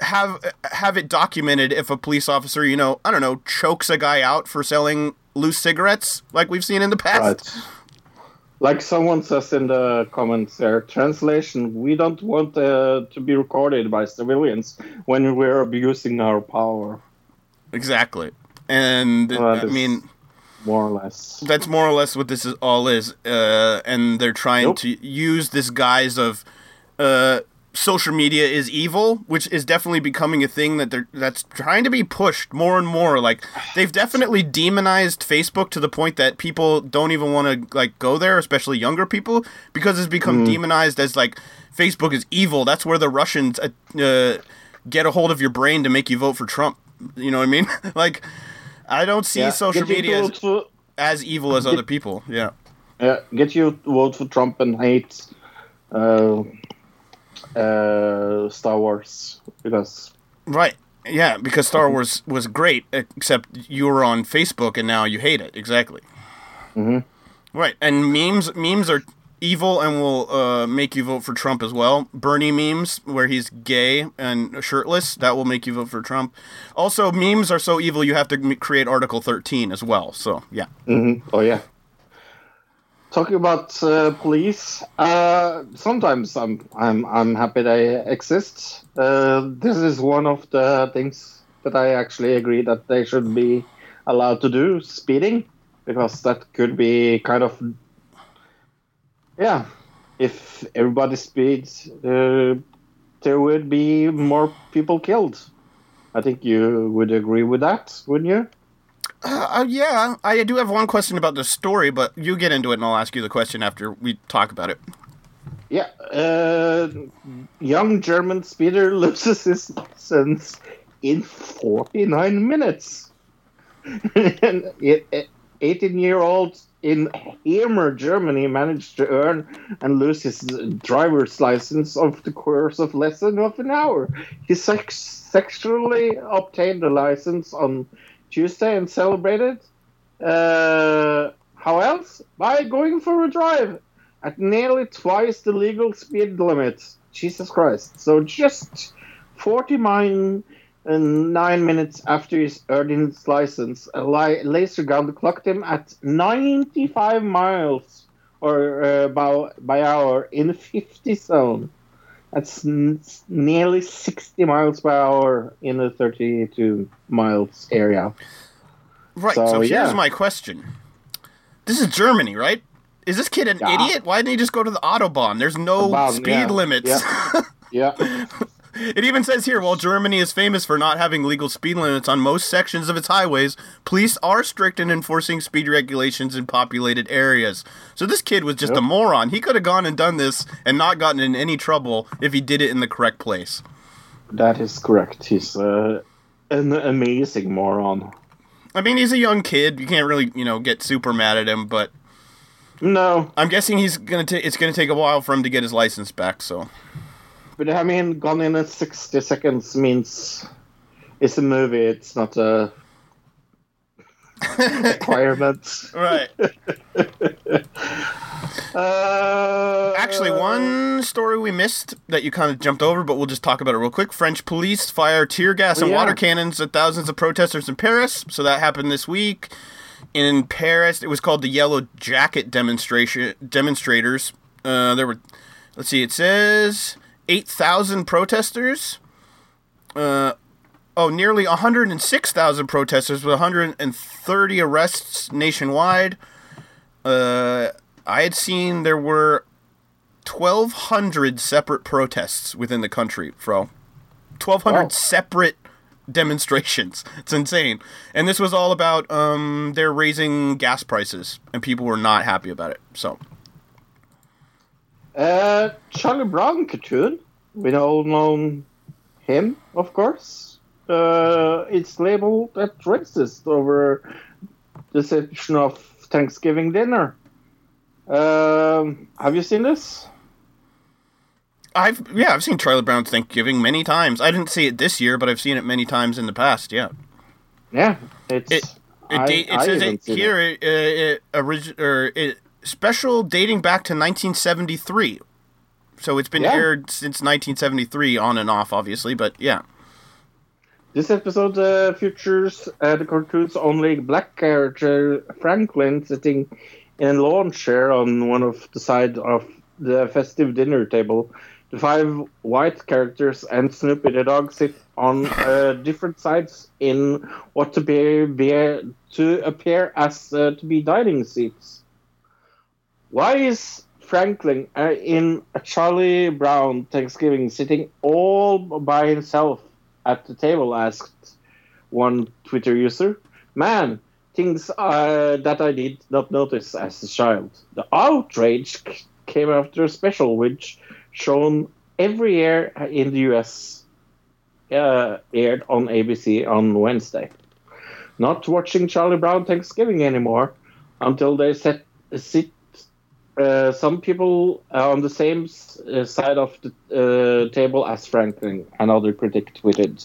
have have it documented if a police officer, you know, I don't know, chokes a guy out for selling loose cigarettes, like we've seen in the past. Right. Like someone says in the comments there, translation, we don't want uh, to be recorded by civilians when we're abusing our power, Exactly. And Well, I mean, more or less. that's more or less what this is all is uh, and they're trying Nope. to use this guise of uh, social media is evil which is definitely becoming a thing that they're that's trying to be pushed more and more like they've definitely demonized facebook to the point that people don't even want to like go there especially younger people because it's become demonized as like facebook is evil that's where the russians uh, uh, get a hold of your brain to make you vote for trump you know what i mean like i don't see Yeah. social Get media as, for, as evil as other people. Yeah. yeah, get you to vote for Trump and hate uh, uh, Star Wars because Right. Yeah, because Star Wars was great, except you were on Facebook and now you hate it. Exactly. Mhm. Right, and memes memes are evil and will uh, make you vote for Trump as well. Bernie memes where he's gay and shirtless that will make you vote for Trump. Also, memes are so evil you have to create Article 13 as well. So yeah. hmm Oh yeah. Talking about uh, police, uh, sometimes I'm I'm I'm happy they exist. Uh, this is one of the things that I actually agree that they should be allowed to do speeding because that could be kind of yeah. If everybody speeds, uh, there would be more people killed. I think you would agree with that, wouldn't you? Uh, yeah, I do have one question about the story, but you get into it and I'll ask you the question after we talk about it. Yeah, uh, young German speeder loses his license in 49 minutes. and 18 year old in Hemer, Germany, managed to earn and lose his driver's license over the course of less than half an hour. He sex- sexually obtained the license on Tuesday and celebrated. Uh, how else? By going for a drive at nearly twice the legal speed limit. Jesus Christ. So just 49 and 9 minutes after he's earned his license, a laser gun clocked him at 95 miles or uh, by, by hour in the 50 zone. That's n- nearly 60 miles per hour in the 32 miles area. Right. So, So, here's yeah. my question. This is Germany, right? Is this kid an Yeah. idiot? Why didn't he just go to the autobahn? There's no speed yeah. limits. Yeah. It even says here, while Germany is famous for not having legal speed limits on most sections of its highways, police are strict in enforcing speed regulations in populated areas. So this kid was just a moron. He could have gone and done this and not gotten in any trouble if he did it in the correct place. That is correct. He's uh, an amazing moron. I mean, he's a young kid. You can't really, you know, get super mad at him, but No, I'm guessing he's gonna. ta it's gonna take a while for him to get his license back. So but I mean, gone in at 60 seconds means it's a movie, it's not a requirement. right. Uh, Actually, one story we missed that you kind of jumped over, but we'll just talk about it real quick. French police fire tear gas and yeah. water cannons at thousands of protesters in Paris. So that happened this week. In Paris, it was called the Yellow Jacket demonstration demonstrators. Uh, there were, let's see, it says eight thousand protesters. Uh, oh, nearly 106,000 protesters with 130 arrests nationwide. Uh, I had seen there were 1,200 separate protests within the country, Fro. 1,200 Wow. separate demonstrations. It's insane. And this was all about um, they're raising gas prices, and people were not happy about it. So, Uh, Charlie Brown cartoon. We all know him, of course. Uh, it's labeled as racist over the section of Thanksgiving dinner. Um, have you seen this? I've yeah, I've seen Charlie Brown's Thanksgiving many times. I didn't see it this year, but I've seen it many times in the past. Yeah. Yeah, it's. It it, I- date, it I says it here it, uh, it, origi- or it special dating back to 1973. So it's been Yeah. aired since 1973 on and off obviously, but yeah. This episode uh, features uh, the cartoon's only black character, Franklin, sitting in a lawn chair on one of the side of the festive dinner table. The five white characters and Snoopy the dog sit on uh, different sides in what to be, be to appear as uh, to be dining seats. Why is Franklin uh, in Charlie Brown Thanksgiving sitting all by himself at the table? asked one Twitter user. Man, things uh, that I did not notice as a child. The outrage came after a special which shown every year in the US uh, aired on ABC on Wednesday. Not watching Charlie Brown Thanksgiving anymore until they set, sit uh, some people are on the same s- uh, side of the uh, table as Franklin, another critic tweeted.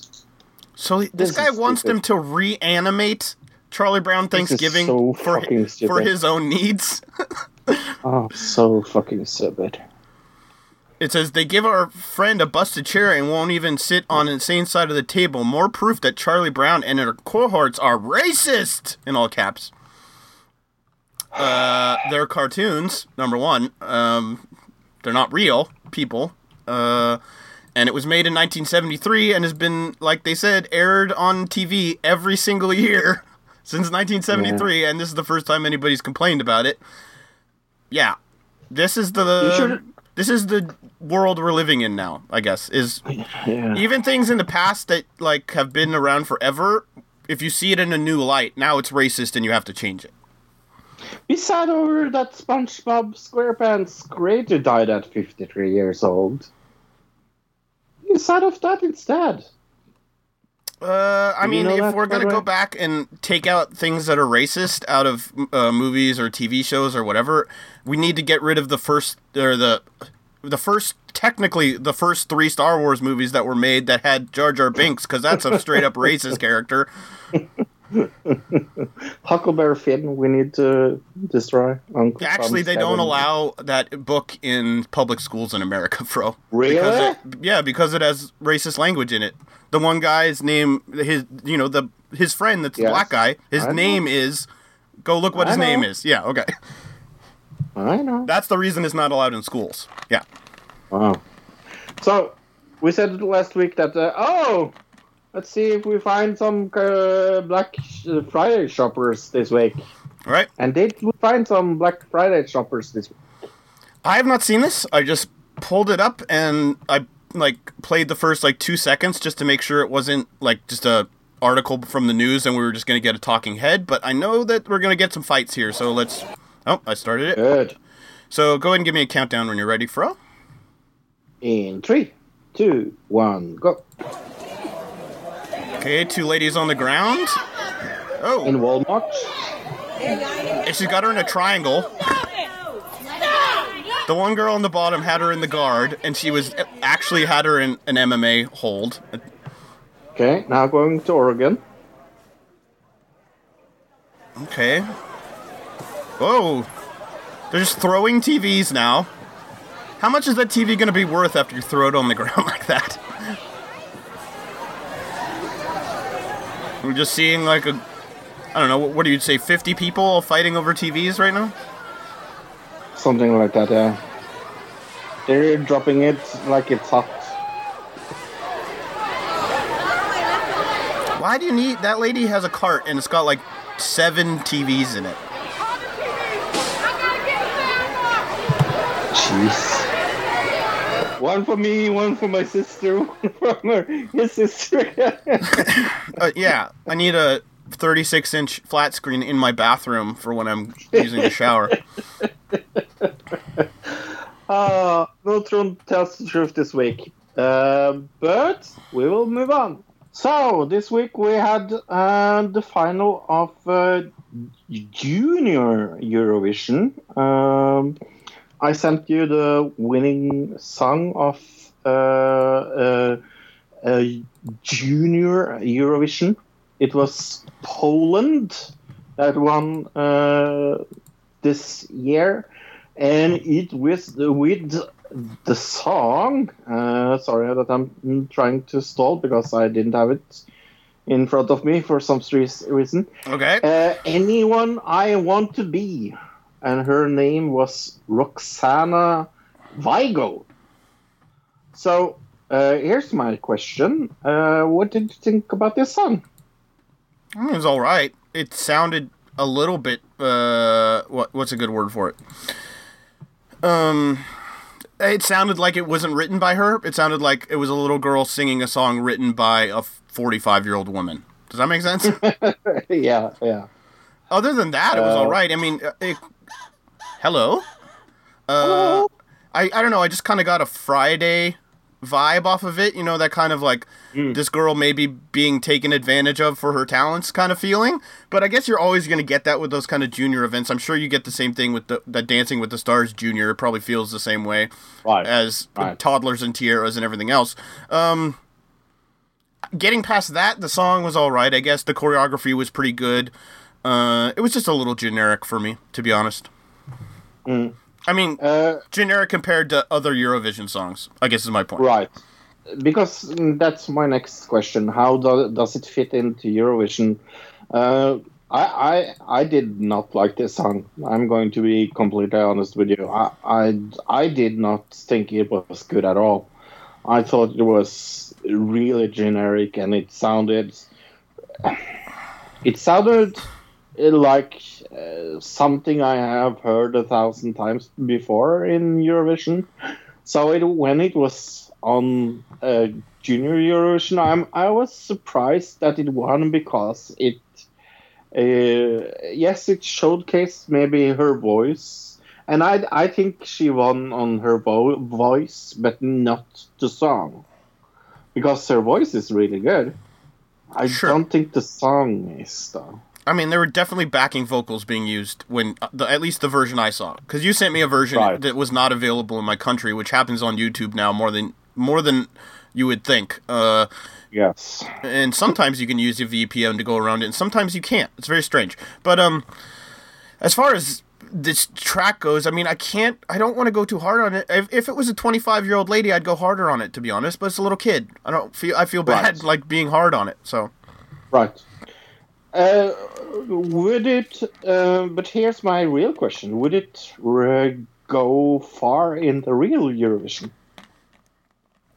So this, This guy wants them to reanimate Charlie Brown Thanksgiving so for for his own needs. Oh, so fucking stupid. It says they give our friend a busted chair and won't even sit on the same side of the table. More proof that Charlie Brown and her cohorts are racist in all caps. Uh, they're cartoons. Number one, um, they're not real people. Uh, and it was made in 1973 and has been, like they said, aired on TV every single year since 1973. And this is the first time anybody's complained about it. Yeah, this is the this is the world we're living in now. I guess is Yeah. even things in the past that like have been around forever. If you see it in a new light, now it's racist and you have to change it. We sad over that SpongeBob SquarePants creator died at 53 years old. You sad of that instead. Uh, I Did you mean, know if we're gonna the go back and take out things that are racist out of uh, movies or TV shows or whatever, we need to get rid of the first or the the first technically the first three Star Wars movies that were made that had Jar Jar Binks because that's a straight up racist character. Huckleberry Finn, we need to destroy. Uncle Actually, Tom's they don't allow that book in public schools in America, Fro. Really? Because it, yeah, because it has racist language in it. The one guy's name, his, you know, the his friend that's the black guy. His I know. name is. Go look what I his name is. Yeah, okay. I know. That's the reason it's not allowed in schools. Yeah. Wow. So, we said last week that, uh, oh, let's see if we find some uh, Black uh, Friday shoppers this week. All right. And did we find some Black Friday shoppers this week? I have not seen this. I just pulled it up and I like played the first like two seconds just to make sure it wasn't like just a article from the news and we were just gonna get a talking head. But I know that we're gonna get some fights here, so let's. Oh, I started it. Good. So go ahead and give me a countdown when you're ready, Fro. In three, two, one, go. Okay, two ladies on the ground. Oh, In Walmart. and she's got her in a triangle. The one girl on the bottom had her in the guard, and she was actually had her in an MMA hold. Okay, now going to Oregon. Okay. Whoa. They're just throwing TVs now. How much is that TV going to be worth after you throw it on the ground like that? We're just seeing like a. I don't know, what, what do you say, 50 people all fighting over TVs right now? Something like that, yeah. They're dropping it like it's hot. why do you need that lady has a cart and it's got like seven TVs in it. Jeez. One for me, one for my sister, one for her, his sister. Uh, yeah, I need a 36 inch flat screen in my bathroom for when I'm using the shower. uh, Voltron tells the truth this week. Uh, but we will move on. So, this week we had uh, the final of uh, Junior Eurovision. Um, I sent you the winning song of uh, uh, uh, Junior Eurovision. It was Poland that won uh, this year, and it was with the song. Uh, sorry that I'm trying to stall because I didn't have it in front of me for some reason. Okay. Uh, anyone I want to be, and her name was Roksana Weigel. So uh, here's my question: uh, What did you think about this song? It was all right. It sounded a little bit. Uh, what what's a good word for it? Um, it sounded like it wasn't written by her. It sounded like it was a little girl singing a song written by a forty-five year old woman. Does that make sense? yeah, yeah. Other than that, it was Uh, all right. I mean, uh, it, hello. Uh, Hello? I I don't know. I just kind of got a Friday vibe off of it. You know, that kind of like Mm. this girl maybe being taken advantage of for her talents kind of feeling. But I guess you're always going to get that with those kind of junior events. I'm sure you get the same thing with the, the Dancing with the Stars junior. It probably feels the same way Right. as Right. toddlers and tiaras and everything else. Um, getting past that, the song was all right. I guess the choreography was pretty good. Uh, it was just a little generic for me, to be honest. Mm. I mean, Uh, generic compared to other Eurovision songs. I guess is my point. right. Because mm, that's my next question. How do, does it fit into Eurovision? Uh, I, I I did not like this song. I'm going to be completely honest with you. I, I I did not think it was good at all. I thought it was really generic, and it sounded it sounded like uh, something I have heard a thousand times before in Eurovision. So it, when it was on uh, Junior Eurovision, I'm I was surprised that it won because it, uh, yes, it showcased maybe her voice, and I I think she won on her vo- voice, but not the song, because her voice is really good. I Sure. don't think the song is though. I mean, there were definitely backing vocals being used when, uh, the, at least the version I saw. Because you sent me a version Right. that was not available in my country, which happens on YouTube now more than more than you would think. Uh, Yes. and sometimes you can use your VPN to go around it, and sometimes you can't. It's very strange. But um, as far as this track goes, I mean, I can't. I don't want to go too hard on it. If, if it was a 25 year old lady, I'd go harder on it, to be honest. But it's a little kid. I don't feel. I feel bad Right. like being hard on it. So Right. Uh, would it? Uh, but here's my real question: Would it uh, go far in the real Eurovision?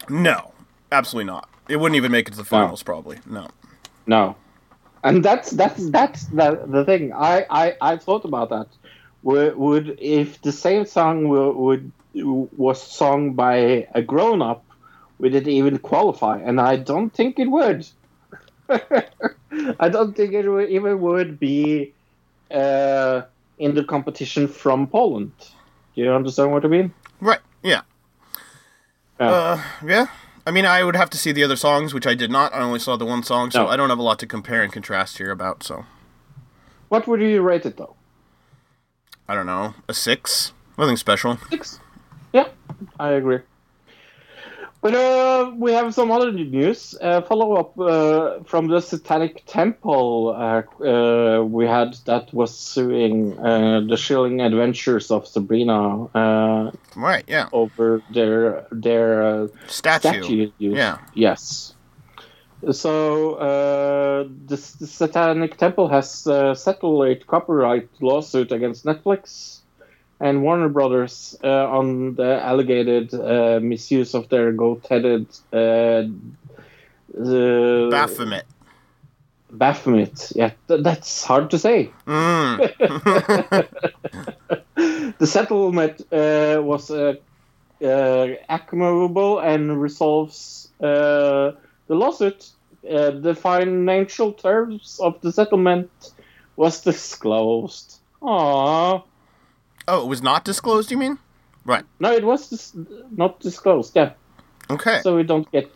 no, absolutely not. It wouldn't even make it to the finals, probably. No. No. And that's that's that's the the thing. I I, I thought about that. Would, would if the same song would, would was sung by a grown up, would it even qualify? And I don't think it would. I don't think it would, even would be uh, in the competition from Poland. Do you understand what I mean? Right. Yeah. Yeah. Uh, yeah. I mean, I would have to see the other songs, which I did not. I only saw the one song, so No. I don't have a lot to compare and contrast here about. So What would you rate it though? I don't know, a six. Nothing special. Six. Yeah, I agree. But uh, we have some other news. Uh, follow up uh, from the Satanic Temple uh, uh, we had that was suing uh, the Chilling Adventures of Sabrina uh, Right. Yeah. over their their uh, Statue. statue. Yeah. Yes. So uh, the, the Satanic Temple has uh, settled a copyright lawsuit against Netflix and Warner Brothers uh, on the alleged uh, misuse of their goat-headed uh, the Baphomet. Baphomet. Yeah, th- that's hard to say. Mm. the settlement uh, was uh, uh, accommodable and resolves uh, the lawsuit. Uh, the financial terms of the settlement was disclosed. Aww. Oh, it was not disclosed. You mean? Right. No, it was dis- not disclosed. Yeah, Okay. so we don't get.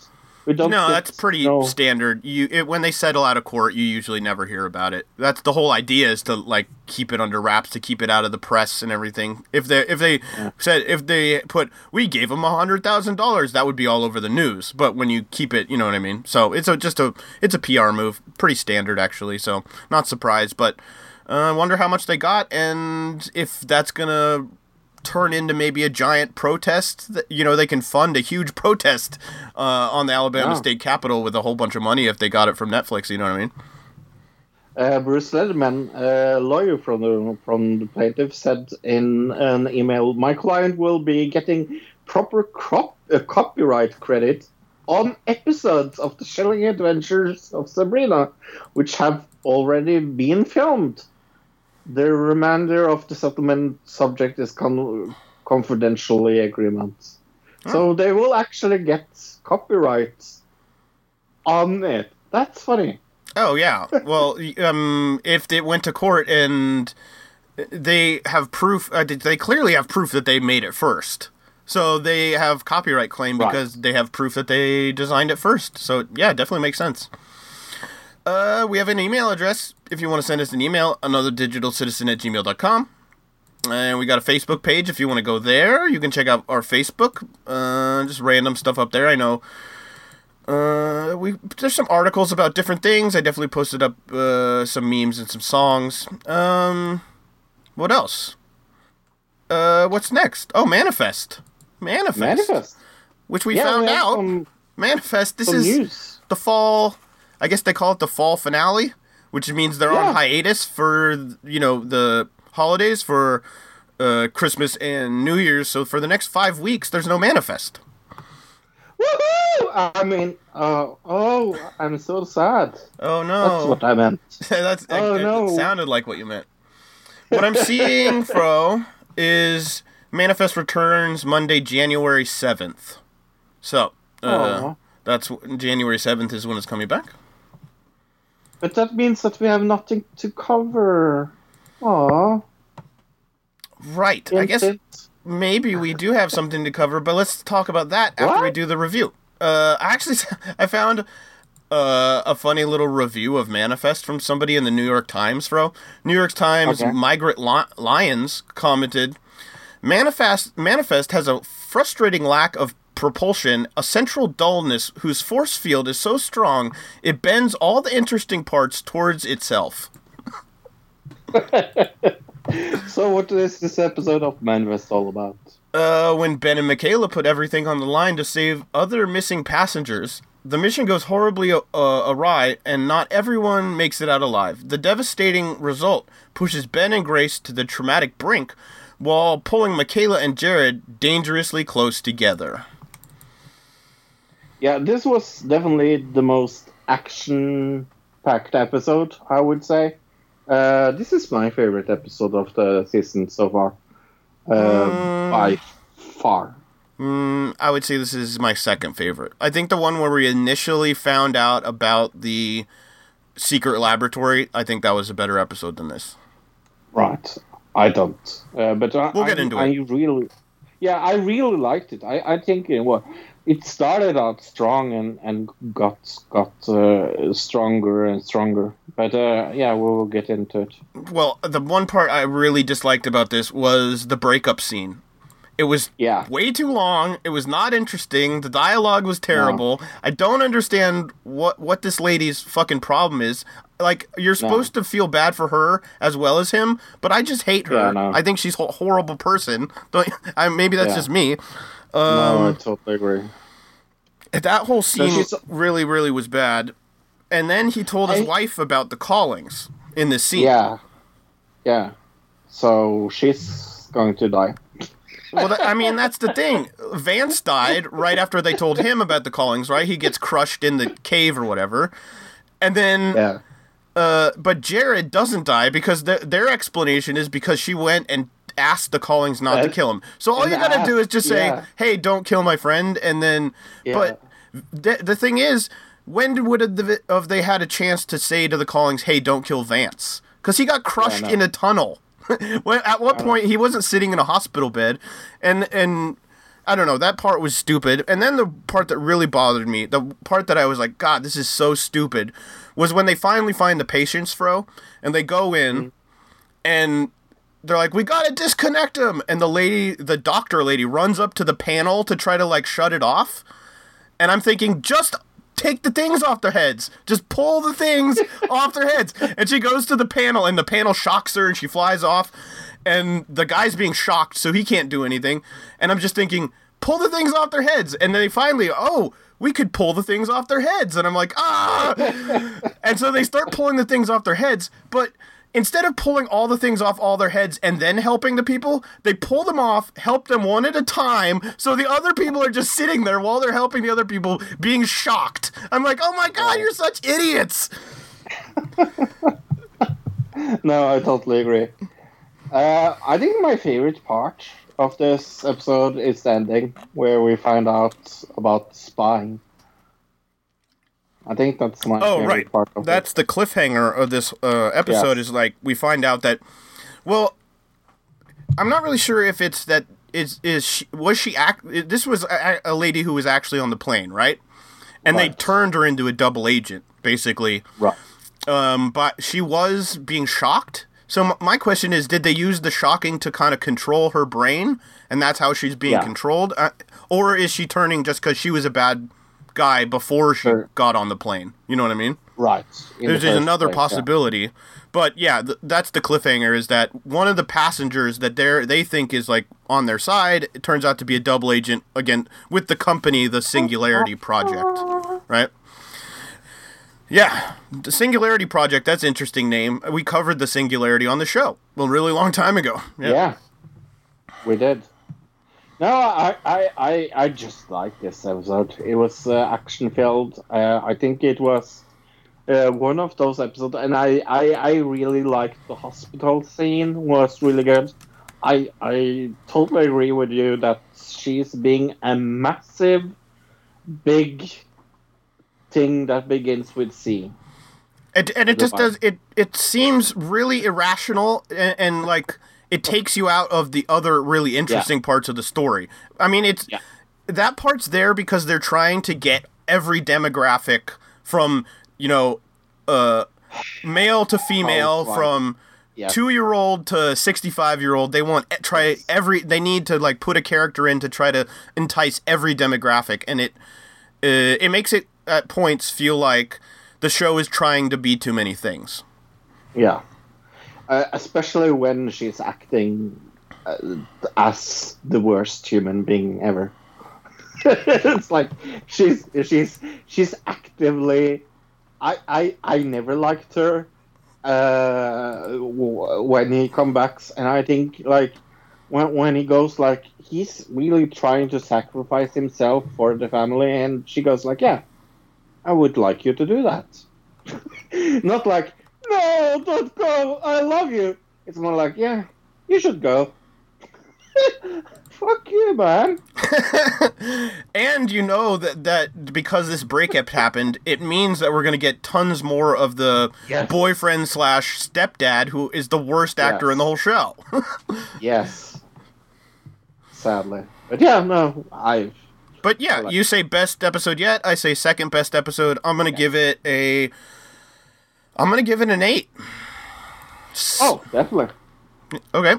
We don't. no, get that's pretty no- standard. You it, when they settle out of court, you usually never hear about it. That's the whole idea is to like keep it under wraps, to keep it out of the press and everything. If they if they said if they put we gave them a hundred thousand dollars, that would be all over the news. But when you keep it, you know what I mean. So it's a just a it's a PR move, pretty standard actually. So not surprised, but uh, I wonder how much they got and if that's gonna turn into maybe a giant protest. That, you know, they can fund a huge protest uh, on the Alabama. State Capitol with a whole bunch of money if they got it from Netflix. You know what I mean? Uh, Bruce Lederman, a lawyer from the from the plaintiff, said in an email, "My client will be getting proper crop, uh, copyright credit on episodes of the Chilling Adventures of Sabrina, which have already been filmed. The remainder of the settlement subject is con- confidentially agreement, so they will actually get copyright on it. That's funny." Oh yeah. Well, um, if it went to court and they have proof, uh, they clearly have proof that they made it first. So they have copyright claim Right. because they have proof that they designed it first. So yeah, definitely makes sense. Uh, we have an email address if you want to send us an email, anotherdigitalcitizen at gmail.com. And we got a Facebook page if you want to go there. You can check out our Facebook. Uh, just random stuff up there. I know uh, we there's some articles about different things. I definitely posted up uh, some memes and some songs. Um, what else? Uh, what's next? Oh, Manifest. Manifest. Manifest. Which we Yeah, found we out. some- Manifest. This is news. the fall. I guess they call it the fall finale, which means they're Yeah. on hiatus for you know the holidays for uh, Christmas and New Year's. So for the next five weeks, there's no Manifest. Woohoo! I mean, uh, oh, I'm so sad. Oh no! That's what I meant. That's Oh, it, it no. sounded like what you meant. What I'm seeing, Fro, is Manifest returns Monday, January seventh. So uh, that's January seventh is when it's coming back. But that means that we have nothing to cover. Aww. Right. I guess maybe we do have something to cover, but let's talk about that after What? we do the review. Uh, actually, I found uh, a funny little review of Manifest from somebody in the New York Times, Fro. New York Times Okay. Margaret Lyons commented, Manifest, Manifest has a frustrating lack of propulsion, a central dullness whose force field is so strong it bends all the interesting parts towards itself. So, what is this episode of Manifest all about? Uh, when Ben and Michaela put everything on the line to save other missing passengers, the mission goes horribly uh, awry, and not everyone makes it out alive. The devastating result pushes Ben and Grace to the traumatic brink, while pulling Michaela and Jared dangerously close together. Yeah, this was definitely the most action-packed episode, I would say. Uh, this is my favorite episode of the season so far, uh, by far. Mm, I would say this is my second favorite. I think the one where we initially found out about the secret laboratory, I think that was a better episode than this. Right. I don't. Uh, but I, We'll get into I it. really, yeah, I really liked it. I, I think it, well, it started out strong and, and got got uh, stronger and stronger. But uh, yeah, we will get into it. Well, the one part I really disliked about this was the breakup scene. It was Yeah. way too long. It was not interesting. The dialogue was terrible. I don't understand what what this lady's fucking problem is. Like you're supposed to feel bad for her as well as him, but I just hate her. Yeah, I. I think she's a horrible person. Don't, I, maybe that's Yeah. just me. No, Um, I totally agree. That whole scene she's- really, really was bad. And then he told his I- wife about the callings in this scene. Yeah, yeah. So she's going to die. Well, I mean, that's the thing. Vance died right after they told him about the callings, right? He gets crushed in the cave or whatever. And then Yeah. Uh, but Jared doesn't die because the, their explanation is because she went and asked the Callings not to kill him. So all you gotta do is just say, yeah. "Hey, don't kill my friend," and then. But the, the thing is, when would have the, have they had a chance to say to the Callings, "Hey, don't kill Vance"? Because he got crushed in a tunnel. at what point he wasn't sitting in a hospital bed, and and I don't know. That part was stupid. And then the part that really bothered me, the part that I was like, God, this is so stupid, was when they finally find the patients fro, and they go in, and they're like, we gotta disconnect him. And the lady, the doctor lady, runs up to the panel to try to like shut it off. And I'm thinking, just take the things off their heads. Just pull the things off their heads. And she goes to the panel, and the panel shocks her, and she flies off. And the guy's being shocked, so he can't do anything. And I'm just thinking, pull the things off their heads. And then they finally, oh, we could pull the things off their heads. And I'm like, ah. and so they start pulling the things off their heads, but instead of pulling all the things off all their heads and then helping the people, they pull them off, help them one at a time, so the other people are just sitting there while they're helping the other people being shocked. I'm like, oh my god, you're such idiots. No, I totally agree. Uh, I think my favorite part of this episode is the ending, where we find out about spying. I think that's my Oh, favorite right. part of That's the cliffhanger of this uh, episode. Yes. Is like we find out that, well, I'm not really sure if it's that is is she, was she act. This was a, a lady who was actually on the plane, right? And they turned her into a double agent, basically. Right. Um, but she was being shocked. So m- my question is, did they use the shocking to kind of control her brain, and that's how she's being Yeah. controlled, uh, or is she turning just because she was a bad guy before she Sure. got on the plane? You know what I mean? Right. The There's, there's another place, yeah. possibility, but yeah, th- that's the cliffhanger. Is that one of the passengers that they they think is like on their side? It turns out to be a double agent again with the company, the Singularity Project, right? Yeah, the Singularity Project. That's an interesting name. We covered the Singularity on the show a really long time ago. Yeah. we did. No, I, I, I, I just like this episode. It was uh, action filled. Uh, I think it was uh, one of those episodes, and I, I, I really liked the hospital scene. Was really good. I, I totally agree with you that she's being a massive, big thing that begins with C. And, and it just does it. It seems really irrational and, and like it takes you out of the other really interesting parts of the story. I mean, it's Yeah. that part's there because they're trying to get every demographic from you know, uh, male to female, Oh, from Yeah. two year old to sixty five year old. They want try every. They need to like put a character in to try to entice every demographic, and it uh, it makes it at points feel like the show is trying to be too many things. Yeah. Uh, especially when she's acting uh, as the worst human being ever. it's like she's she's she's actively. I I I never liked her uh, when he comes back, and I think like when when he goes like he's really trying to sacrifice himself for the family, and she goes like, yeah, I would like you to do that. Not like, no, don't go. I love you. It's more like, yeah, you should go. Fuck you, man. And you know that that because this breakup happened, it means that we're gonna get tons more of the Yes. boyfriend slash stepdad who is the worst actor Yes. in the whole show. Yes. Sadly. But yeah, no, I. but yeah, like- you say best episode yet. I say second best episode. I'm gonna give it a. I'm gonna give it an eight. Oh, definitely. Okay.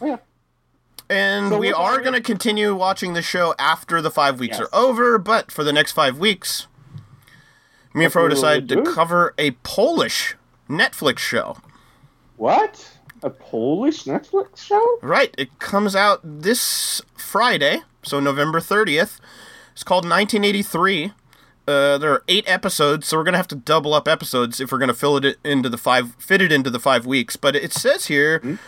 Oh, yeah. And So we are going to continue watching the show after the five weeks Yes. are over, but for the next five weeks, me and Fro decided to cover a Polish Netflix show. What? A Polish Netflix show? Right, it comes out this Friday, so November 30th. It's called 1983. Uh, there are eight episodes, so we're gonna have to double up episodes if we're gonna fill it into the five, fit it into the five weeks. But it says here,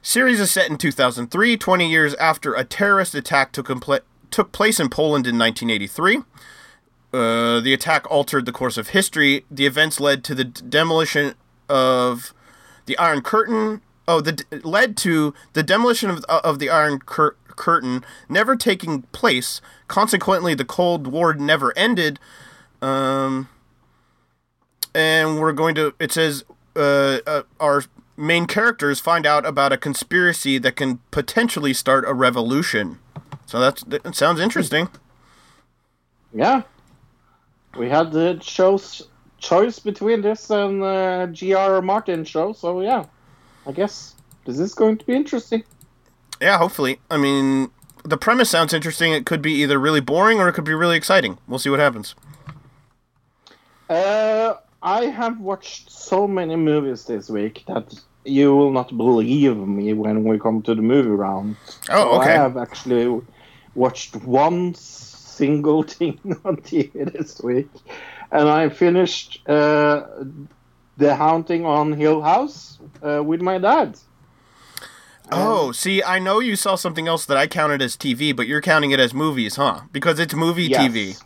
series is set in 2003, 20 years after a terrorist attack took compla- took place in Poland in 1983. uh, the attack altered the course of history. The events led to the d- demolition of the Iron Curtain. Oh, the d- led to the demolition of, of the Iron Cur- Curtain never taking place. Consequently, the Cold War never ended. Um, and we're going to. It says uh, uh, our main characters find out about a conspiracy that can potentially start a revolution. So that's that sounds interesting. Yeah. We had the show's choice between this and uh, G.R. Martin show, so yeah. I guess this is going to be interesting. Yeah, hopefully. I mean, the premise sounds interesting. It could be either really boring or it could be really exciting. We'll see what happens. Uh, I have watched so many movies this week that you will not believe me when we come to the movie round. Oh, So okay. I have actually watched one single thing on TV this week, and I finished uh, The Haunting on Hill House uh, with my dad. Oh, see, I know you saw something else that I counted as TV, but you're counting it as movies, huh? Because it's movie Yes. TV.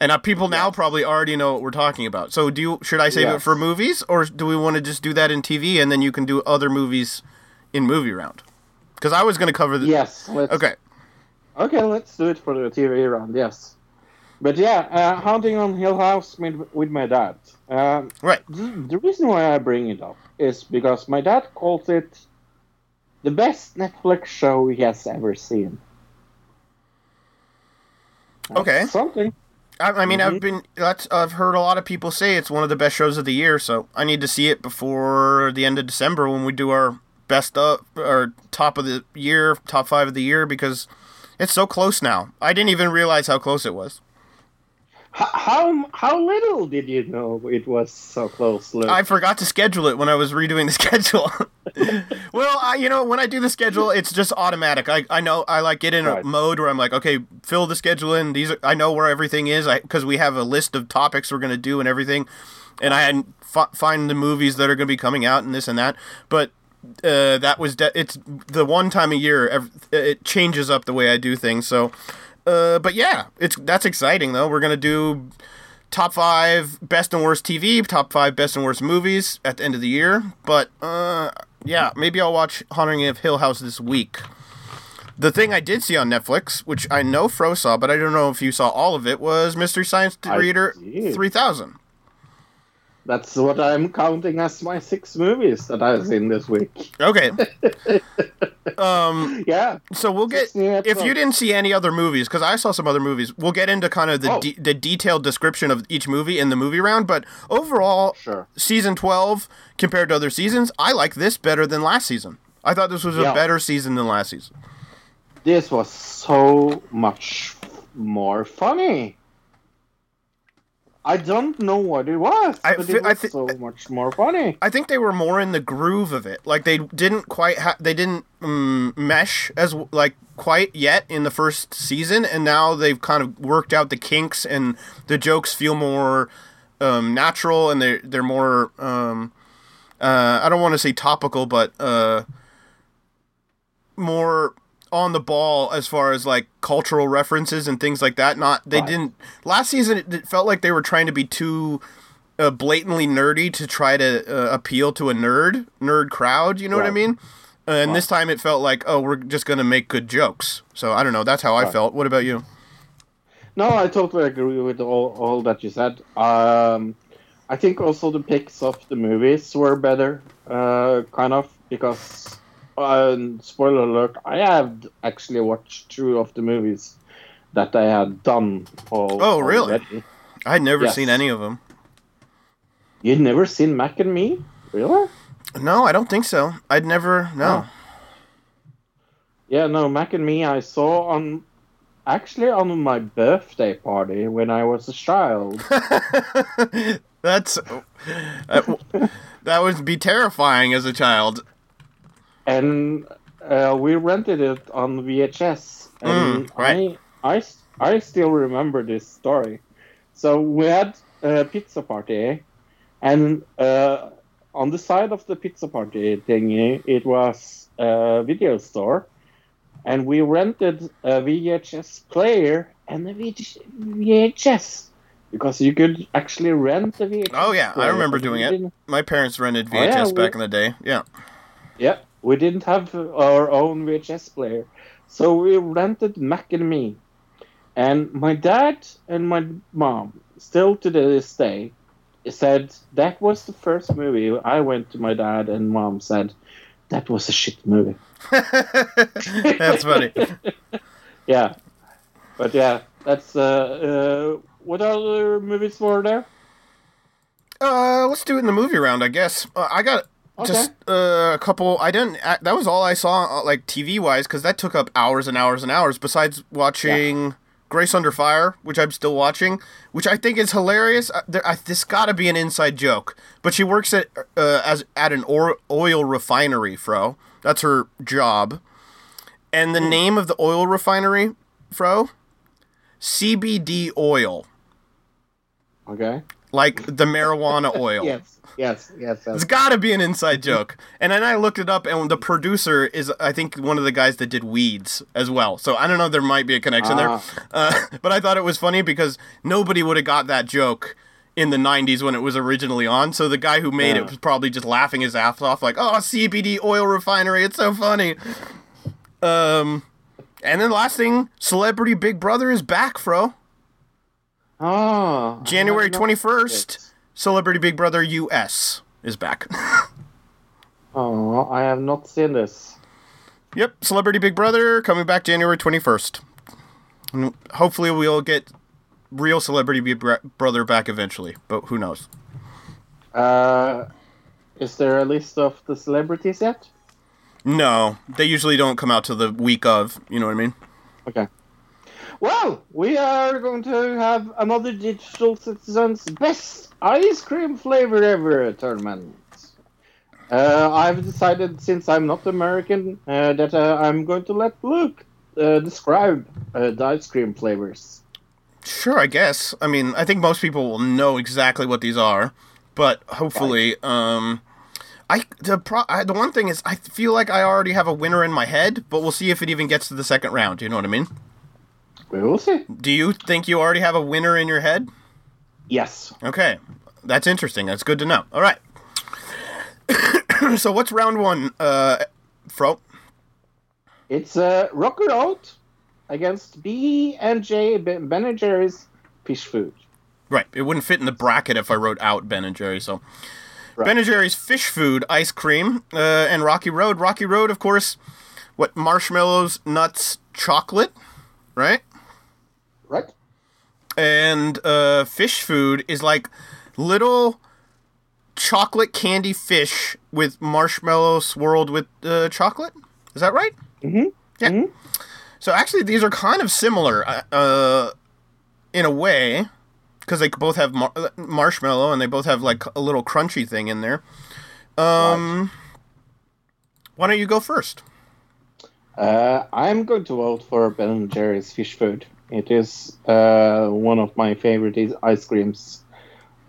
And uh, people now probably already know what we're talking about. So, do you should I save it for movies, or do we want to just do that in TV and then you can do other movies in movie round? Because I was going to cover the. Yes. Let's, Okay. Okay, let's do it for the TV round. Yes. But yeah, uh, Haunting on Hill House with, with my dad. Um, Right. the, the reason why I bring it up is because my dad calls it the best Netflix show he has ever seen. That's Okay. Something. I, I mean, I've Mhm. been that's I've heard a lot of people say it's one of the best shows of the year. So I need to see it before the end of December when we do our best of or top of the year, top five of the year because it's so close now. I didn't even realize how close it was. How how little did you know it was so close? Luke? I forgot to schedule it when I was redoing the schedule. well, I, you know, when I do the schedule, it's just automatic. I, I know I like get in a mode where I'm like, okay, fill the schedule in. These are, I know where everything is because we have a list of topics we're gonna do and everything, and I f- find the movies that are gonna be coming out and this and that. But uh, that was de- it's the one time a year ev- it changes up the way I do things. So, uh, but yeah, it's that's exciting though. We're gonna do top five best and worst TV, top five best and worst movies at the end of the year. But uh, yeah, maybe I'll watch Haunting of Hill House this week. The thing I did see on Netflix, which I know Fro saw, but I don't know if you saw all of it, was Mystery Science did. 3000. That's what I'm counting as my six movies that I've seen this week. Okay. um, Yeah. so we'll get if you didn't see any other movies because I saw some other movies. We'll get into kind of the Oh. de- the detailed description of each movie in the movie round. But overall, Sure. season 12 compared to other seasons, I like this better than last season. I thought this was a better season than last season. This was so much more funny. I don't know what it was, I but it I was thi- so much more funny. I think they were more in the groove of it. Like they didn't quite ha- they didn't um, mesh as like quite yet in the first season, and now they've kind of worked out the kinks, and the jokes feel more um, natural, and they they're more um, uh, I don't want to say topical, but uh, more on the ball as far as like cultural references and things like that. Not they Right. didn't last season. It, it felt like they were trying to be too uh, blatantly nerdy to try to uh, appeal to a nerd nerd crowd. You know what I mean? Uh, and this time it felt like, oh, we're just gonna make good jokes. So I don't know. That's how I felt. What about you? No, I totally agree with all, all that you said. Um, I think also the picks of the movies were better, uh, kind of, because, uh, spoiler alert, I have actually watched two of the movies that I had done. All, Oh, really? already. I'd never Yes. seen any of them. You'd never seen Mac and Me? Really? No, I don't think so. I'd never. No. Yeah, no, Mac and Me I saw on actually on my birthday party when I was a child. That's that, that would be terrifying as a child. And uh, we rented it on VHS. And Mm, right. I, I, I still remember this story. So we had a pizza party, and uh, on the side of the pizza party thingy, it was a video store, and we rented a VHS player and a VHS because you could actually rent the VHS. Oh yeah, I remember doing it. My parents rented Oh, yeah, VHS we- back in the day. Yeah. Yeah, we didn't have our own VHS player, so we rented Mac and Me. And my dad and my mom, still to this day, said that was the first movie. I went to my dad and mom said that was a shit movie. That's funny. Yeah, but yeah, that's uh, uh what other movies were there? Uh, let's do it in the movie round, I guess. Uh, I got Okay. just uh, a couple. I didn't. That was all I saw, uh, like TV wise, because that took up hours and hours and hours. Besides watching Grace Under Fire, which I'm still watching, which I think is hilarious. Uh, there, I, this got to be an inside joke. But she works at uh, as at an or, oil refinery, Fro. That's her job. And the name of the oil refinery, Fro, CBD Oil, Okay. like the marijuana oil. Yes, yes, yes. It's got to be an inside joke. And then I looked it up, and the producer is, I think, one of the guys that did Weeds as well. So I don't know, there might be a connection Ah. there. Uh, but I thought it was funny because nobody would have got that joke in the 90s when it was originally on. So the guy who made Yeah. it was probably just laughing his ass off, like, oh, CBD oil refinery. It's so funny. Um, and then last thing Celebrity Big Brother is back, Fro. Ah, January 21st, seen Celebrity Big Brother US is back. Oh, I have not seen this. Yep, Celebrity Big Brother coming back January 21st. And hopefully we'll get real Celebrity Big Brother back eventually, but who knows? Uh, is there a list of the celebrities yet? No, they usually don't come out till the week of, you know what I mean? Okay. Well, we are going to have another Digital Citizens Best Ice Cream Flavor Ever tournament. Uh, I've decided, since I'm not American, uh, that uh, I'm going to let Luke uh, describe uh, the ice cream flavors. Sure, I guess. I mean, I think most people will know exactly what these are, but hopefully, um, I the pro I, the one thing is I feel like I already have a winner in my head, but we'll see if it even gets to the second round. You know what I mean? We will see. Do you think you already have a winner in your head? Yes. Okay, that's interesting. That's good to know. All right. so what's round one, uh, Fro? It's uh, Rocker against B and J Ben and Jerry's Fish Food. Right. It wouldn't fit in the bracket if I wrote out Ben and Jerry. So Right. Ben and Jerry's fish food ice cream uh, and Rocky Road. Rocky Road, of course. What marshmallows, nuts, chocolate? Right? And uh, fish food is like little chocolate candy fish with marshmallow swirled with uh, chocolate. Is that right? Mhm. Yeah. Mhm. So actually, these are kind of similar uh, uh, in a way because they both have mar- marshmallow and they both have like a little crunchy thing in there. Um, why don't you go first? Uh, I'm going to vote for Ben and Jerry's Fish Food. It is uh, one of my favorite ice creams.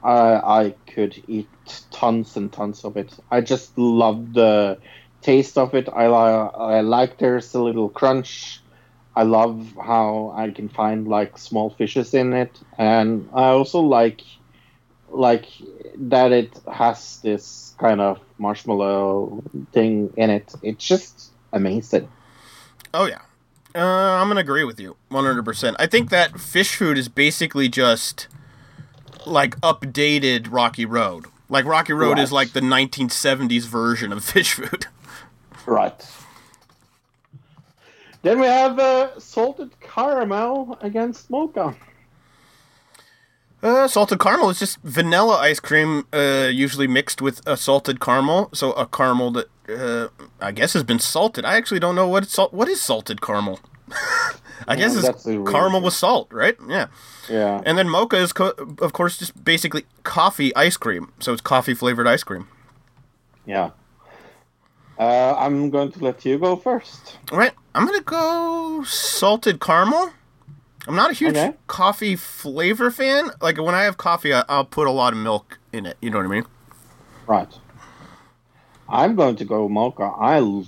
I I could eat tons and tons of it. I just love the taste of it. I, I like there's a little crunch. I love how I can find like small fishes in it, and I also like like that it has this kind of marshmallow thing in it. It's just amazing. Oh yeah, uh, I'm gonna agree with you 100. percent I think that fish food is basically just like updated Rocky Road. Like Rocky Road is like the 1970s version of fish food. Right. Then we have uh, salted caramel against mocha. Uh, salted caramel is just vanilla ice cream, uh, usually mixed with a salted caramel. So a caramel that uh, I guess has been salted. I actually don't know what salt. What is salted caramel? I guess that's it's caramel with salt, right? Yeah. Yeah. And then mocha is, co- of course, just basically coffee ice cream. So it's coffee flavored ice cream. Yeah. Uh, I'm going to let you go first. All right, I'm gonna go salted caramel. I'm not a huge Okay. coffee flavor fan. Like when I have coffee, I, I'll put a lot of milk in it. You know what I mean? Right. I'm going to go mocha. I'm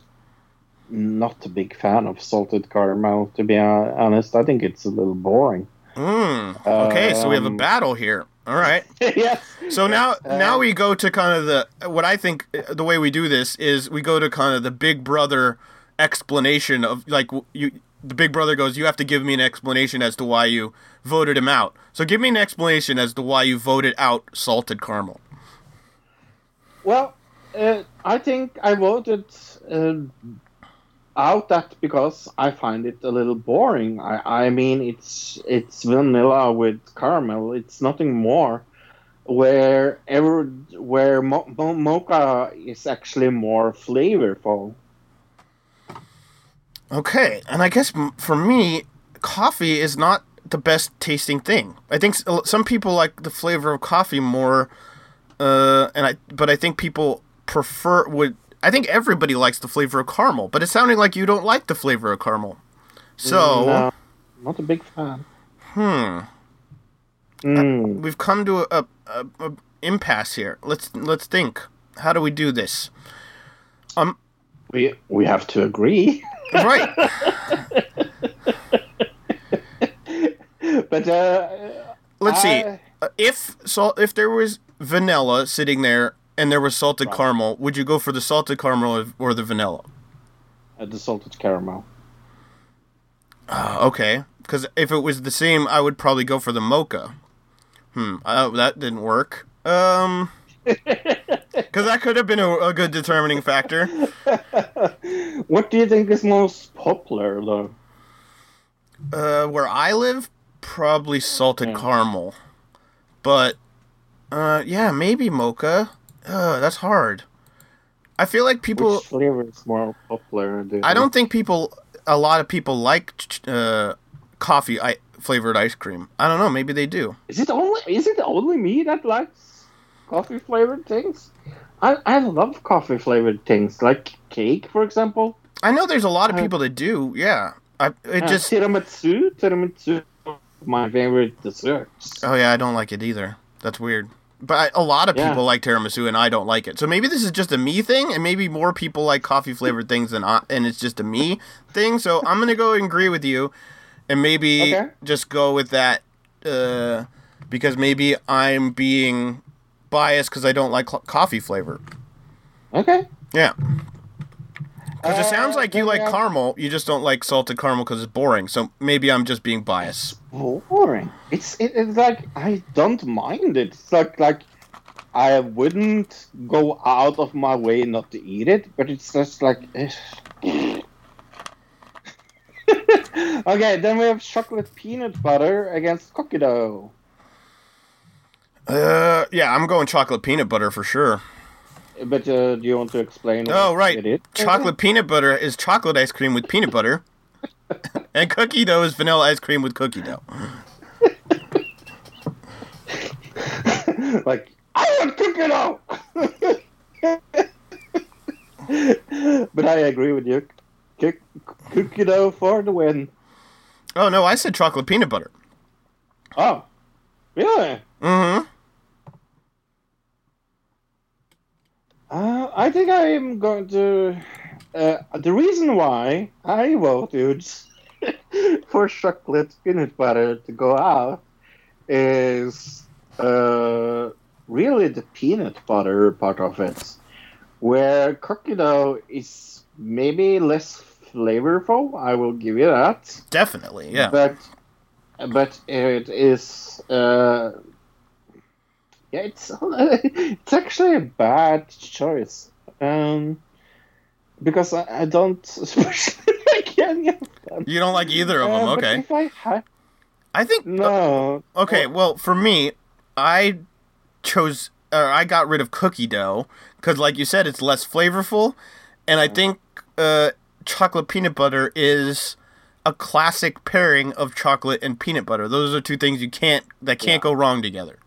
not a big fan of salted caramel, to be honest. I think it's a little boring. Mm. Okay, so we have a Um, battle here. All right. yes. So now, Uh, now we go to kind of the what I think uh, the way we do this is we go to kind of the Big Brother explanation of like you. The Big Brother goes, you have to give me an explanation as to why you voted him out. So give me an explanation as to why you voted out salted caramel. Well, uh, I think I voted uh, out that because I find it a little boring. I, I mean, it's it's vanilla with caramel. It's nothing more. Where ever where mo- mo- mocha is actually more flavorful. Okay, and I guess for me, coffee is not the best tasting thing. I think some people like the flavor of coffee more, uh, and I but I think people prefer would. I think everybody likes the flavor of caramel, but it's sounding like you don't like the flavor of caramel. So No, not a big fan. hmm, Mm. we've come to a, a, a impasse here. Let's let's think. How do we do this? Um, We we have to agree. Right. but uh, Let's see. I- Uh, if so, if there was vanilla sitting there and there was salted caramel, would you go for the salted caramel or- or the vanilla? uh, the salted caramel. Uh, okay, because if it was the same, I would probably go for the mocha. Hmm, uh, that didn't work. Um, because that could have been a, a good determining factor. what do you think is most popular, though? Uh, where I live, probably salted Yeah. caramel, but uh, yeah, maybe mocha. Uh, that's hard. I feel like people. Which flavor is more popular? do I don't think? think people, a lot of people like uh, coffee I- flavored ice cream. I don't know. Maybe they do. Is it only is it only me that likes coffee flavored things? I I love coffee flavored things, like cake, for example. I know there's a lot of Uh, people that do. Yeah. I, it Uh, just. tiramisu, tiramisu, my favorite dessert. Oh yeah, I don't like it either. That's weird. But I, a lot of Yeah. people like tiramisu, and I don't like it. So maybe this is just a me thing, and maybe more people like coffee flavored things than I, and it's just a me thing. So I'm gonna go and agree with you, and maybe Okay. just go with that, uh, because maybe I'm being biased because I don't like coffee flavor. Okay. Yeah. Because it Uh, sounds like you like caramel, you just don't like salted caramel because it's boring. So maybe I'm just being biased. boring. It's it, it's like I don't mind it. It's like like I wouldn't go out of my way not to eat it, but it's just like. okay, then we have chocolate peanut butter against cookie dough. Uh, yeah, I'm going chocolate peanut butter for sure. But uh, do you want to explain? Oh, right. Chocolate peanut butter is chocolate ice cream with peanut butter. and cookie dough is vanilla ice cream with cookie dough. like I want cookie dough. but I agree with you. Cook- Cookie dough for the win. Oh, no, I said chocolate peanut butter. Oh, really? Mm Uh, I think I am going to. Uh, the reason why I voted for chocolate peanut butter to go out is uh, really the peanut butter part of it, where cookie dough is maybe less flavorful. I will give you that. Definitely, yeah. But but it is uh, yeah, it's it's actually a bad choice. Um, because I, I don't especially like any of them. You don't like either of them, Uh, okay. If I had I think. no, Okay, well, for me, I chose, or I got rid of cookie dough because, like you said, it's less flavorful, and I think uh, chocolate peanut butter is a classic pairing of chocolate and peanut butter. Those are two things you can't that can't Yeah. go wrong together.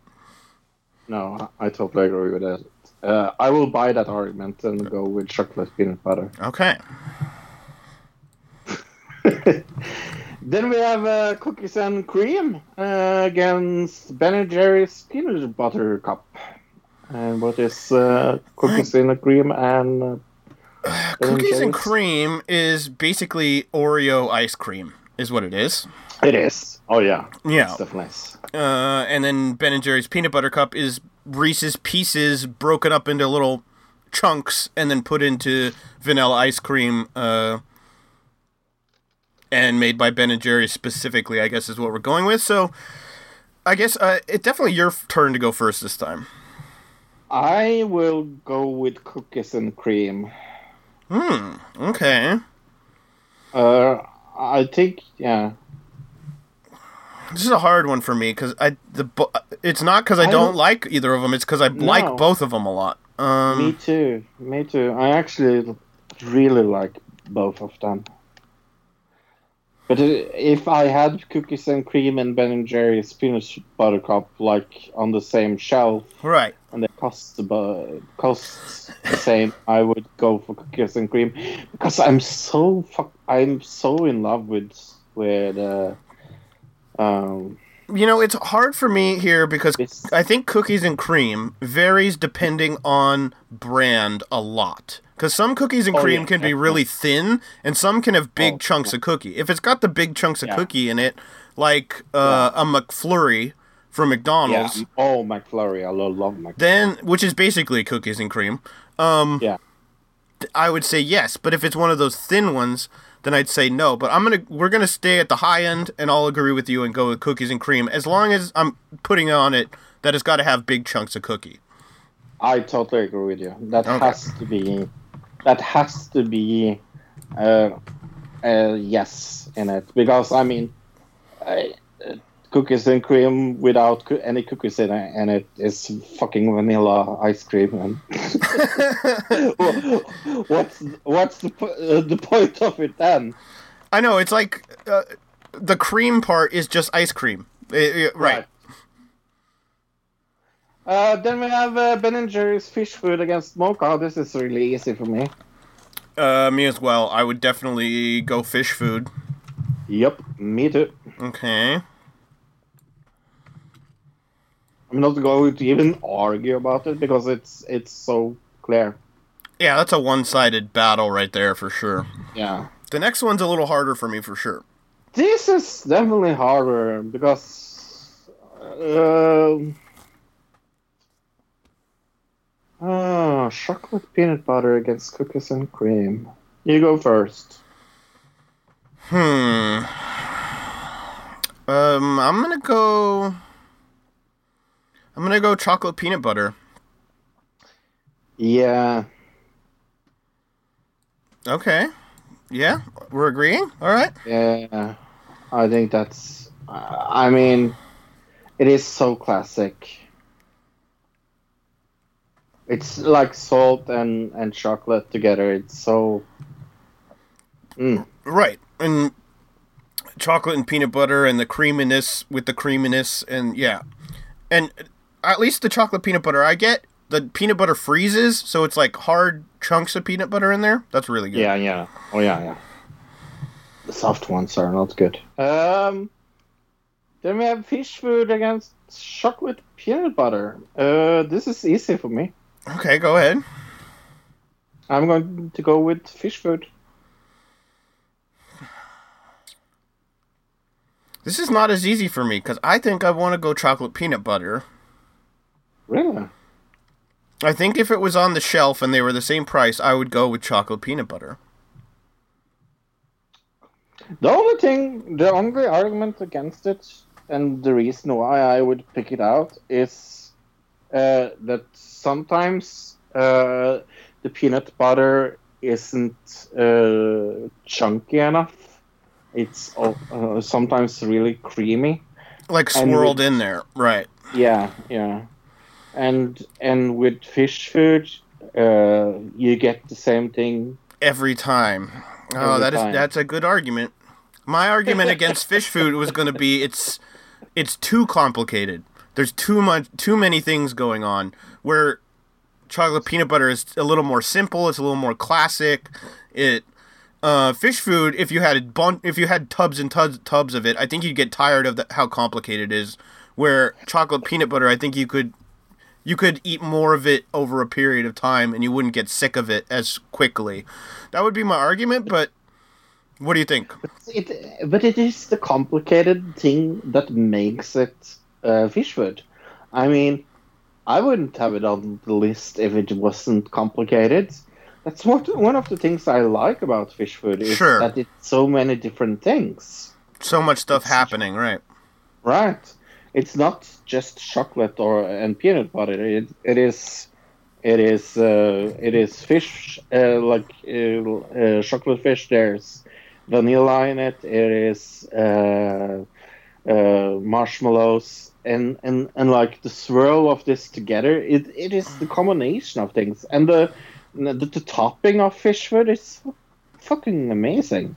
No, I totally agree with that. Uh, I will buy that argument and go with chocolate peanut butter. Okay. Then we have uh, cookies and cream uh, against Ben and Jerry's peanut butter cup. And what is uh, cookies and cream and uh, Cookies and cream is basically Oreo ice cream, is what it is. It is. Oh yeah. Yeah. Definitely nice. Uh, and then Ben and Jerry's peanut butter cup is Reese's pieces broken up into little chunks and then put into vanilla ice cream. Uh, and made by Ben and Jerry's specifically, I guess is what we're going with. So, I guess uh, it's definitely your turn to go first this time. I will go with cookies and cream. Hmm. Okay. Uh, I think yeah. This is a hard one for me because I the it's not because I, I don't don't- like either of them. It's because I like both of them a lot. Um, Me too. Me too. I actually really like both of them. But uh, if I had cookies and cream and Ben and Jerry's peanut butter cup like on the same shelf right. and they cost the costs the same, I would go for cookies and cream because I'm so fuck, I'm so in love with with uh, um You know, it's hard for me here because I think cookies and cream varies depending on brand a lot. Because some cookies and Oh, cream yeah, can be definitely. really thin, and some can have big Oh, chunks of cookie. If it's got the big chunks of Yeah. cookie in it, like uh, a McFlurry from yeah McDonald's, oh McFlurry I love, love McFlurry then which is basically cookies and cream, um, yeah I would say yes. But if it's one of those thin ones, then I'd say no. But I'm gonna we're gonna stay at the high end, and I'll agree with you and go with cookies and cream as long as I'm putting on it that it's got to have big chunks of cookie. I totally agree with you. That Okay. has to be, that has to be, uh, uh, yes in it because I mean, I, cookies and cream without coo- any cookies in it, and it is fucking vanilla ice cream. And what's what's the uh, the point of it then? I know it's like uh, the cream part is just ice cream, Eh, eh, right? Uh, then we have uh, Ben and Jerry's fish food against Mocha. This is really easy for me. Uh, me as well. I would definitely go fish food. Yep, me too. Okay. I'm not going to even argue about it because it's it's so clear. Yeah, that's a one-sided battle right there for sure. Yeah. The next one's a little harder for me for sure. This is definitely harder because uh, uh, chocolate peanut butter against cookies and cream. You go first. Hmm. Um, I'm gonna go. I'm gonna go chocolate peanut butter. Yeah. Okay. Yeah, we're agreeing. All right. Yeah. I think that's. Uh, I mean, it is so classic. It's like salt and, and chocolate together. It's so. Mm. Right. And chocolate and peanut butter and the creaminess with the creaminess and yeah. And at least the chocolate peanut butter I get, the peanut butter freezes, so it's like hard chunks of peanut butter in there. That's really good. Yeah, yeah. Oh, yeah, yeah. The soft ones are not good. Um, then we have fish food against chocolate peanut butter. Uh, this is easy for me. Okay, go ahead. I'm going to go with fish food. This is not as easy for me because I think I want to go chocolate peanut butter. Really? I think if it was on the shelf and they were the same price, I would go with chocolate peanut butter. The only thing, the only argument against it, and the reason why I would pick it out is uh, that sometimes uh, the peanut butter isn't uh, chunky enough. It's uh, sometimes really creamy. Like swirled with- in there. Right. Yeah, yeah. And and with fish food, uh, you get the same thing. Every time. Oh, Every that is time. that's a good argument. My argument against fish food was going to be it's it's too complicated. There's too much too many things going on where chocolate peanut butter is a little more simple, it's a little more classic. It uh, fish food if you had a bun- if you had tubs and tubs tubs of it, I think you'd get tired of the, how complicated it is. Where chocolate peanut butter, I think you could you could eat more of it over a period of time and you wouldn't get sick of it as quickly. That would be my argument, but What do you think? It, but it is the complicated thing that makes it uh, fish food. I mean, I wouldn't have it on the list if it wasn't complicated. That's what one of the things I like about fish food is Sure. that it's so many different things. So much stuff happening, right? Right. It's not just chocolate or and peanut butter. It it is it is uh, it is fish uh, like uh, uh, chocolate fish. There's vanilla in it. It is uh, uh, marshmallows and, and and like the swirl of this together. It it is the combination of things and the the, the topping of fish food is fucking amazing.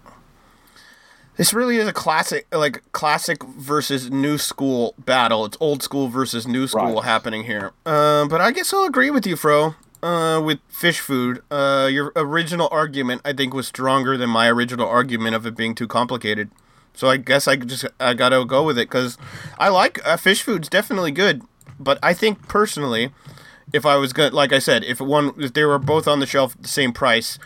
This really is a classic, like classic versus new school battle. It's old school versus new school Right. happening here. Uh, but I guess I'll agree with you, Fro. Uh, with fish food, uh, your original argument I think was stronger than my original argument of it being too complicated. So I guess I just I gotta go with it because I like uh, fish food's definitely good, but I think personally, if I was gonna, like I said, if one if they were both on the shelf at the same price,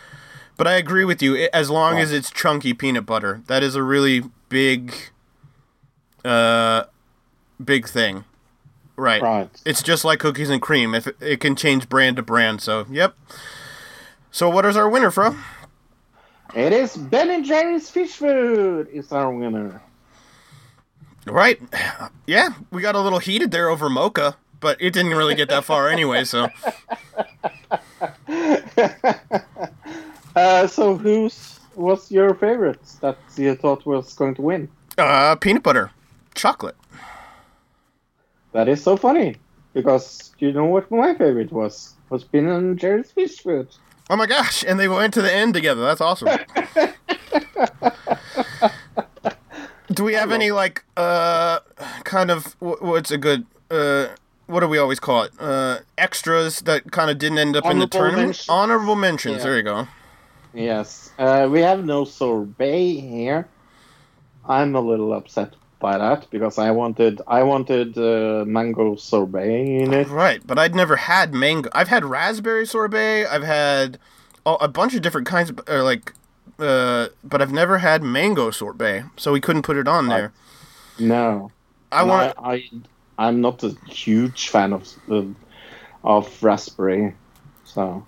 but I agree with you. As long as it's chunky peanut butter, that is a really big, uh, big thing. Right. Right. It's just like cookies and cream. If it, it can change brand to brand. So, yep. So, what is our winner, Fro? It is Ben and Jerry's fish food. Is our winner. Right. Yeah, we got a little heated there over mocha, but it didn't really get that far anyway. So, Uh, so who's what's your favorite that you thought was going to win? uh, peanut butter, chocolate. That is so funny because you know what my favorite was was Ben and Jerry's fish food. Oh my gosh! And they went to the end together. That's awesome. Do we have any like uh kind of what's a good uh what do we always call it uh extras that kind of didn't end up in the tournament? mention. Honorable mentions. Yeah. There you go. Yes, uh, we have no sorbet here. I'm a little upset by that because I wanted I wanted uh, mango sorbet in it. Right, but I'd never had mango. I've had raspberry sorbet. I've had a a bunch of different kinds of or like uh but I've never had mango sorbet, so we couldn't put it on there. No, I And want I, I I'm not a huge fan of of, of raspberry, so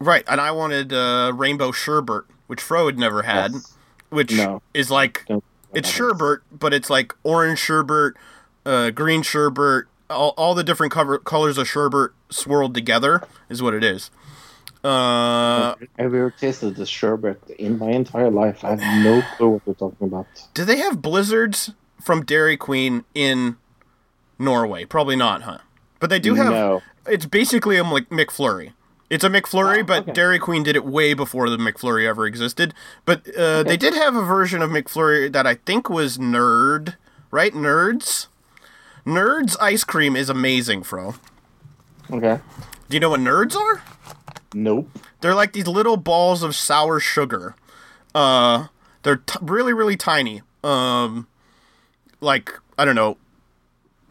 right, and I wanted uh rainbow sherbet, which Fro had never had, yes. which No. is like Don't- it's sherbet, but it's like orange sherbet, uh green sherbet, all, all the different cover, colors of sherbet swirled together is what it is. Uh I've ever tasted the sherbet in my entire life. I have no clue what you're talking about. Do they have blizzards from Dairy Queen in Norway? Probably not, huh? But they do have. No. It's basically a Mc- McFlurry. It's a McFlurry, Oh, but okay. Dairy Queen did it way before the McFlurry ever existed. But uh, they did have a version of McFlurry that I think was Nerd, right? Nerds. Nerds ice cream is amazing, Fro. Okay. Do you know what nerds are? Nope. They're like these little balls of sour sugar. Uh, they're t- really, really tiny. Um, like I don't know,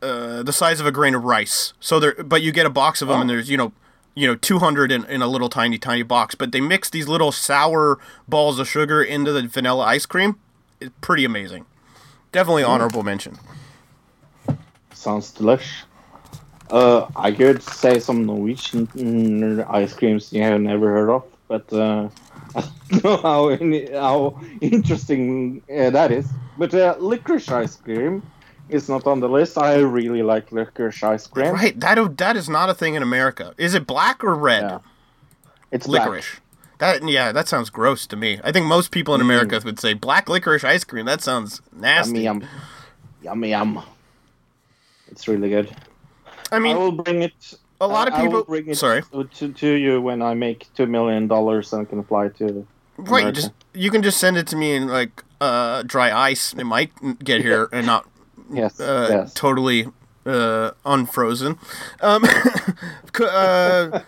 uh, the size of a grain of rice. So they're, but you get a box of them, and there's you know, you know, two hundred in, in a little tiny, tiny box. But they mix these little sour balls of sugar into the vanilla ice cream. It's pretty amazing. Definitely honorable mention. Sounds delish. Uh, I could say some Norwegian ice creams you have never heard of, but uh, I don't know how how interesting uh, that is. But uh, licorice ice cream is not on the list. I really like licorice ice cream. Right, that that is not a thing in America. Is it black or red? Yeah. It's black. licorice. That yeah, that sounds gross to me. I think most people in America would say black licorice ice cream. That sounds nasty. Yum yum, yum yum. It's really good. I mean, I will bring it. a lot of I people. bring it Sorry, to, to you when I make two million dollars and can fly to. right? America. Just you can just send it to me in like uh, dry ice. It might get here and not Yes, uh, yes. totally uh, unfrozen. Um, uh,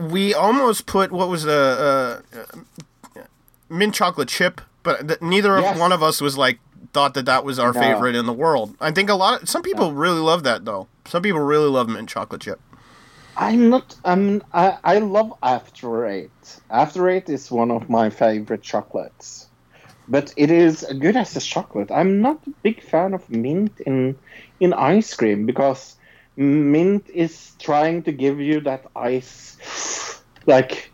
we almost put what was the uh, mint chocolate chip, but th- neither of one of us was like thought that that was our No. favorite in the world. I think a lot. Of, some people really love that though. Some people really love mint chocolate chip. I'm not. Um, I I love After Eight. After Eight is one of my favorite chocolates, but it is good as a chocolate. I'm not a big fan of mint in in ice cream because mint is trying to give you that ice, like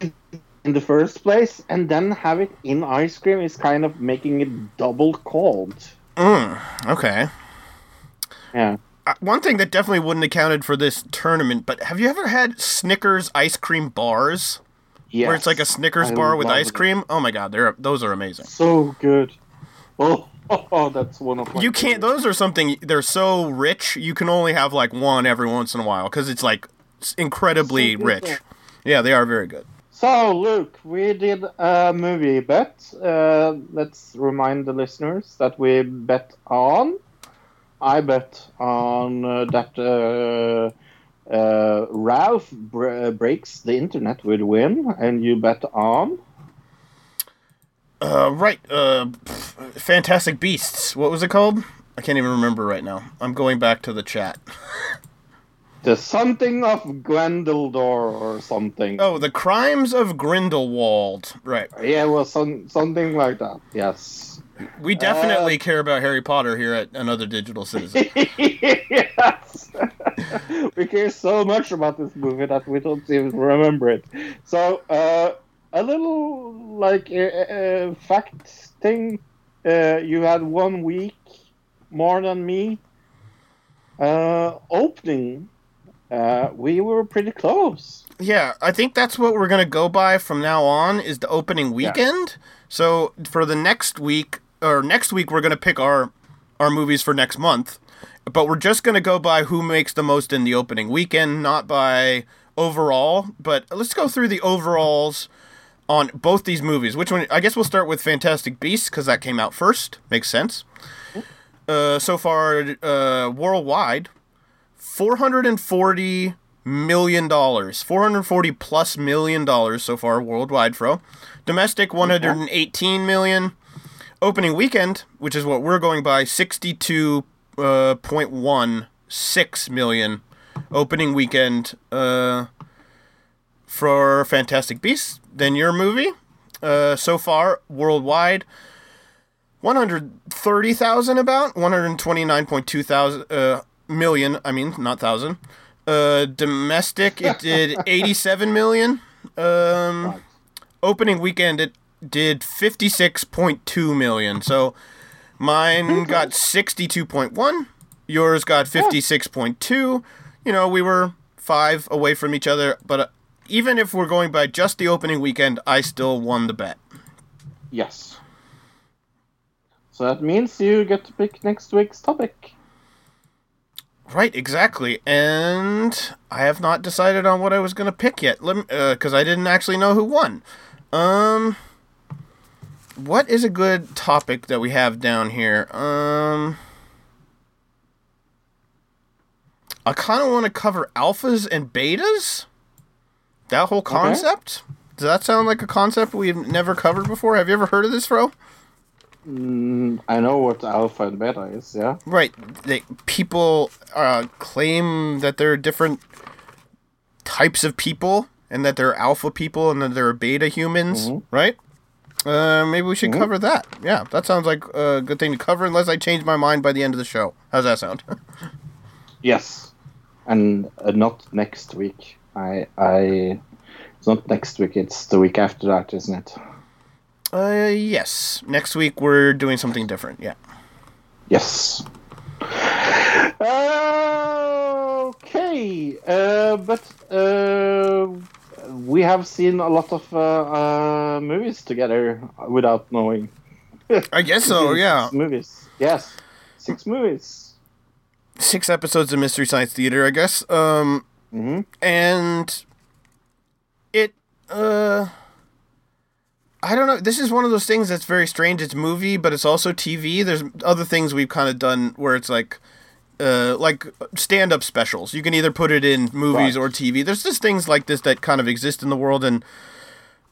in the first place, and then have it in ice cream is kind of making it double cold. Mm, okay. Yeah. Uh, one thing that definitely wouldn't have counted for this tournament, but have you ever had Snickers ice cream bars? Yes. Where it's like a Snickers I bar with ice it. cream? Oh my god, they're those are amazing. So good. Oh, oh, that's one of my You can't. favorites. Those are something. They're so rich. You can only have like one every once in a while because it's like incredibly So rich. though. Yeah, they are very good. So, Luke, we did a movie bet. Uh, let's remind the listeners that we bet on. I bet on uh, that uh, uh, Ralph br- breaks the internet would win, and you bet on. Uh, right. Uh, pff, Fantastic Beasts. What was it called? I can't even remember right now. I'm going back to the chat. The something of Gwendoldor or something. Oh, the Crimes of Grindelwald. Right. Yeah, well, some, something like that. Yes. We definitely Uh, care about Harry Potter here at Another Digital Citizen. yes. we care so much about this movie that we don't even remember it. So, uh, a little like uh, uh, fact thing. Uh, you had one week more than me. Uh, opening, uh, we were pretty close. Yeah, I think that's what we're gonna go by from now on is the opening weekend. So for the next week or next week we're gonna pick our our movies for next month, but we're just gonna go by who makes the most in the opening weekend, not by overall. But let's go through the overalls on both these movies. Which one? I guess we'll start with Fantastic Beasts because that came out first. Makes sense. Uh, so far, uh, worldwide, four hundred and forty million dollars, four hundred forty plus million dollars so far worldwide. Fro, domestic one hundred and eighteen million. Opening weekend, which is what we're going by, sixty-two uh, point one six million. Opening weekend uh, for Fantastic Beasts. Then your movie, uh, so far worldwide. 130,000 about 129.2 thousand uh, million I mean not thousand uh domestic it did 87 million um opening weekend it did 56.2 million so mine got 62.1 yours got 56.2 you know we were 5 away from each other but uh, even if we're going by just the opening weekend I still won the bet Yes. So that means you get to pick next week's topic. Right, exactly. And I have not decided on what I was going to pick yet. Let me, because I didn't actually know who won. Um, what is a good topic that we have down here? Um, I kind of want to cover alphas and betas. That whole concept. Does that sound like a concept we've never covered before? Have you ever heard of this, Fro? Mm, I know what alpha and beta is, yeah. Right. They, people uh, claim that there are different types of people, and that there are alpha people, and that there are beta humans. Right. Uh, maybe we should cover that. Yeah, that sounds like a good thing to cover, unless I change my mind by the end of the show. How's that sound? Yes. And uh, not next week. I I it's not next week, it's the week after that, isn't it? uh, yes. Next week we're doing something different. Yeah. Yes. Okay, uh, but uh, we have seen a lot of uh, uh, movies together without knowing. I guess so. Six Yeah. movies. Yes, six movies. Six episodes of Mystery Science Theater, I guess. Um, hmm and it uh I don't know. This is one of those things that's very strange. It's movie, but it's also TV. There's other things we've kind of done where it's like uh like stand-up specials. You can either put it in movies Right. or TV. There's just things like this that kind of exist in the world and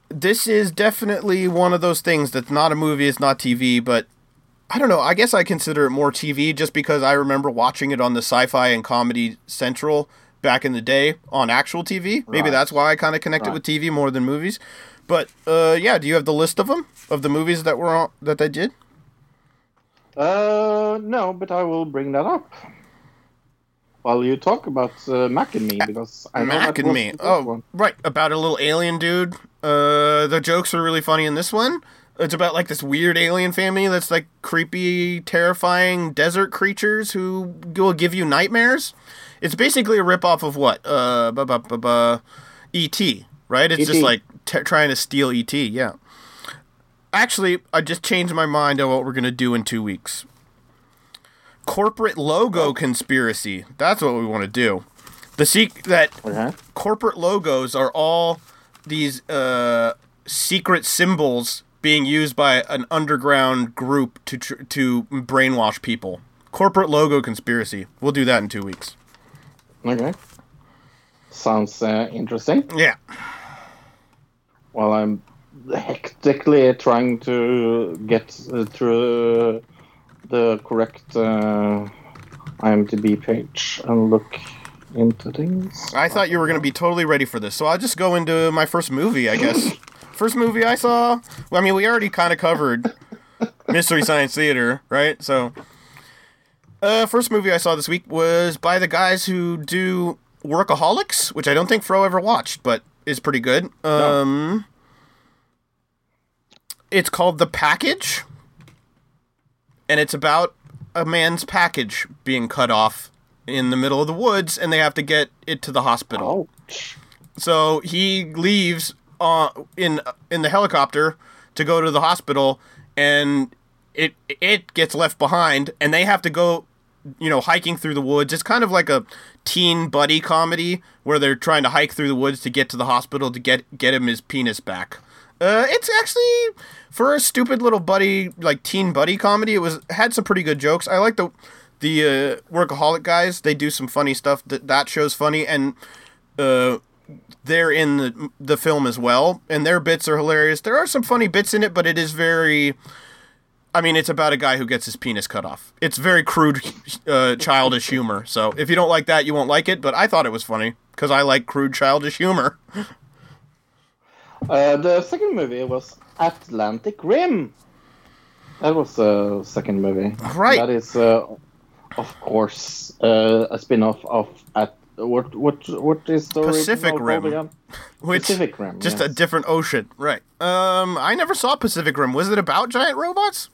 this is definitely one of those things that's not a movie, it's not TV, but I don't know. I guess I consider it more TV just because I remember watching it on the Sci-Fi and Comedy Central back in the day on actual TV. Maybe Right. that's why I kind of connected Right. with TV more than movies. But uh, yeah, do you have the list of them of the movies that were on, that they did? Uh, no, but I will bring that up while you talk about uh, Mac and Me because I Mac and Me. Oh, one. right. About a little alien dude. Uh, the jokes are really funny in this one. It's about like this weird alien family that's like creepy, terrifying desert creatures who will give you nightmares. It's basically a ripoff of what? Uh, bu- bu- bu- bu- E.T., right? It's just like t- trying to steal E.T., yeah. Actually, I just changed my mind on what we're going to do in two weeks. Corporate logo conspiracy. That's what we want to do. The seek that corporate logos are all these uh, secret symbols being used by an underground group to tr- to brainwash people. Corporate logo conspiracy. We'll do that in two weeks. Okay. Sounds uh, interesting. Yeah. While I'm hectically trying to get uh, through the correct uh, IMDb page and look into things. I thought you were going to be totally ready for this, so I'll just go into my first movie, I guess. first movie I saw. Well, I mean, we already kind of covered Mystery Science Theater, right? So, uh, first movie I saw this week was by the guys who do Workaholics, which I don't think Fro ever watched, but is pretty good. Um, it's called The Package, and it's about a man's package being cut off in the middle of the woods, and they have to get it to the hospital. Ouch. So he leaves uh, in in the helicopter to go to the hospital, and it it gets left behind, and they have to go, you know, hiking through the woods. It's kind of like a teen buddy comedy where they're trying to hike through the woods to get to the hospital to get get him his penis back. Uh, it's actually for a stupid little buddy like teen buddy comedy. It was had some pretty good jokes. I like the the uh, workaholic guys. They do some funny stuff. That that show's funny and. Uh, they're in the the film as well, and their bits are hilarious. There are some funny bits in it, but it is very. I mean, it's about a guy who gets his penis cut off. It's very crude, uh, childish humor. So if you don't like that, you won't like it. But I thought it was funny because I like crude, childish humor. Uh, the second movie was Atlantic Rim. That was the second movie. Right. That is, uh, of course, uh, a spin-off of at what what what is the Pacific Rim. Which Pacific Rim. just a different ocean, right? Um, I never saw Pacific Rim. Was it about giant robots?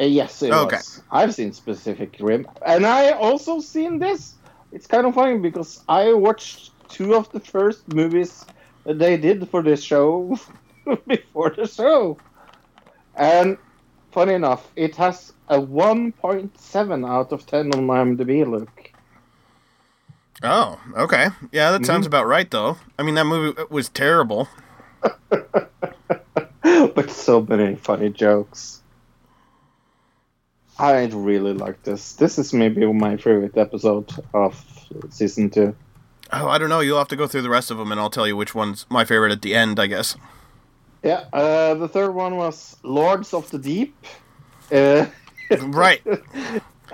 Uh, yes, it Okay. was. I've seen Pacific Rim, and I also seen this. It's kind of funny because I watched two of the first movies they did for this show before the show, and funny enough, it has a 1.7 out of 10 on IMDb. Look, Oh, okay. Yeah, that sounds mm-hmm. about right, though. I mean, that movie was terrible. but so many funny jokes. I really like this. This is maybe my favorite episode of season two. Oh, I don't know. You'll have to go through the rest of them, and I'll tell you which one's my favorite at the end, I guess. Yeah, uh, the third one was Lords of the Deep. Uh, Right.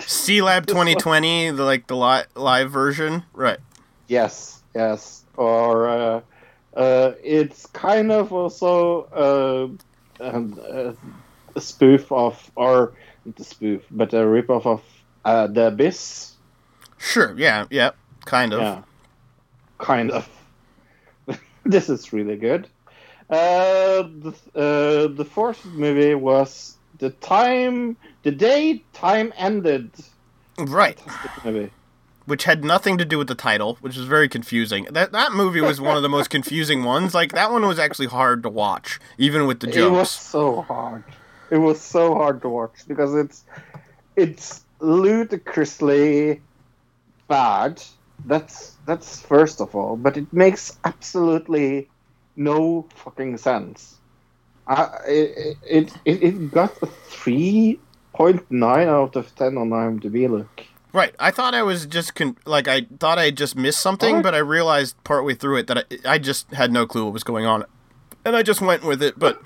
Sealab 2020, the like the li- live version. Right. yes, yes. Or uh, uh, it's kind of also uh, um, uh, a spoof of, or not a spoof, but a ripoff of uh, The Abyss. Sure. Yeah. Yeah. Kind of. Yeah, kind of. this is really good. Uh, the, uh, the fourth movie was the time, the day time ended. Right. Movie. Which had nothing to do with the title, which was very confusing. That that movie was one of the most confusing ones. Like that one was actually hard to watch, even with the joke. It was so hard. It was so hard to watch because it's it's ludicrously bad. That's that's first of all, but it makes absolutely no fucking sense. I, it, it it it got a three point nine out of ten on IMDb. Look, Right. I thought I was just con- like I thought I just missed something, but I realized partway through it that I, I just had no clue what was going on, and I just went with it. But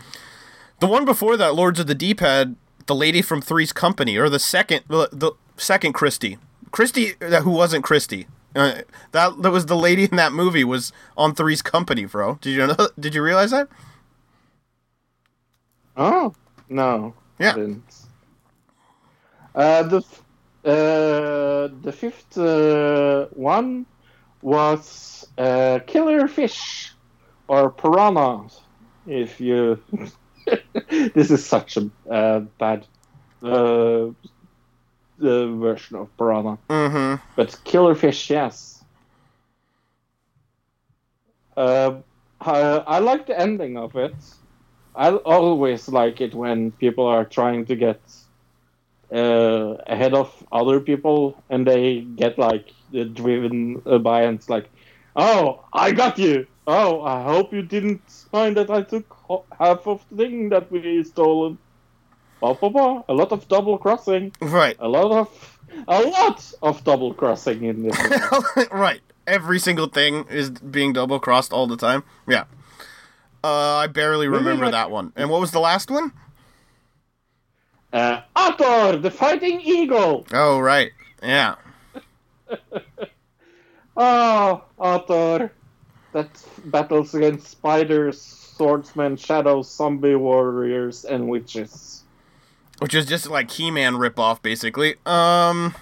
the one before that, Lords of the Deep, had the lady from Three's Company, or the second, the, the second Christie, Christie, uh, who wasn't Christie, Uh, that that was the lady in that movie was on Three's Company, bro. Did you know? Did you realize that? Oh no, Yeah. I didn't. Uh, the uh, the fifth uh, one was uh, killer fish or piranhas. If you, this is such a uh, bad uh, version of piranha, Mm-hmm. but killer fish, yes. Uh, I, I like the ending of it. I always like it when people are trying to get uh, ahead of other people and they get like driven by and it's like, oh, I got you. Oh, I hope you didn't mind that I took half of the thing that we stolen. Blah, blah, blah. A lot of double crossing. Right. A lot of a lot of double crossing in this. right. Every single thing is being double crossed all the time. Yeah. Uh, I barely remember that one. And what was the last one? uh, Ator, the fighting eagle. Oh, right. Yeah. Oh, Ator, that battles against spiders, swordsmen, shadows, zombie warriors, and witches. Which is just like He-Man ripoff, basically. Um,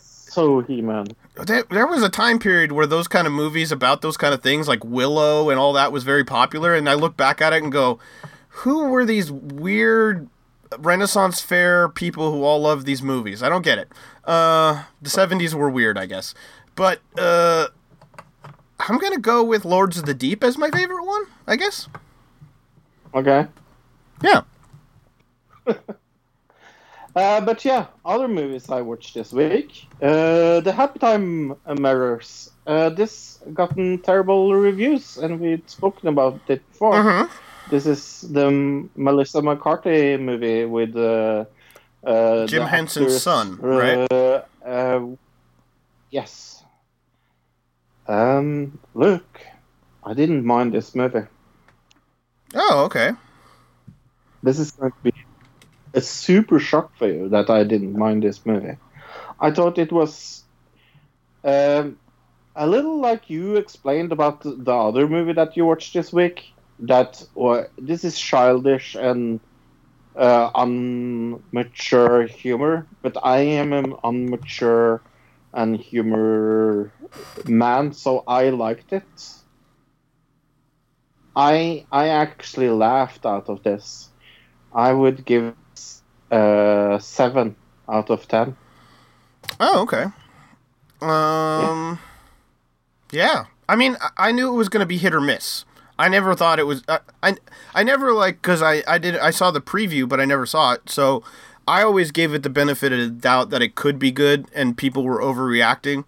So He-Man. there, there was a time period where those kind of movies about those kind of things, like Willow and all that, was very popular. And I look back at it and go, who were these weird Renaissance fair people who all love these movies? I don't get it. Uh, the 70s were weird, I guess. But, uh, I'm gonna go with Lords of the Deep as my favorite one, I guess. Okay. Yeah. Uh, but yeah, other movies I watched this week. Uh, the Happy Time Murders. Uh, this gotten terrible reviews, and we've spoken about it before. Mm-hmm. This is the Melissa McCarthy movie with uh, uh, Jim Henson's actors, son, right? Uh, uh, yes. Um, look, I didn't mind this movie. Oh, okay. This is going to be a super shock for you that I didn't mind this movie. I thought it was um, a little like you explained about the- the other movie that you watched this week. That or this is childish and uh, unmature humor, but I am an unmature and humor man, so I liked it. I I actually laughed out of this. I would give uh, seven out of ten. Oh, okay. Um, yeah. I mean, I- knew it was going to be hit or miss. I never thought it was. I I, I never like because I I did I saw the preview, but I never saw it. So I always gave it the benefit of the doubt that it could be good, and people were overreacting.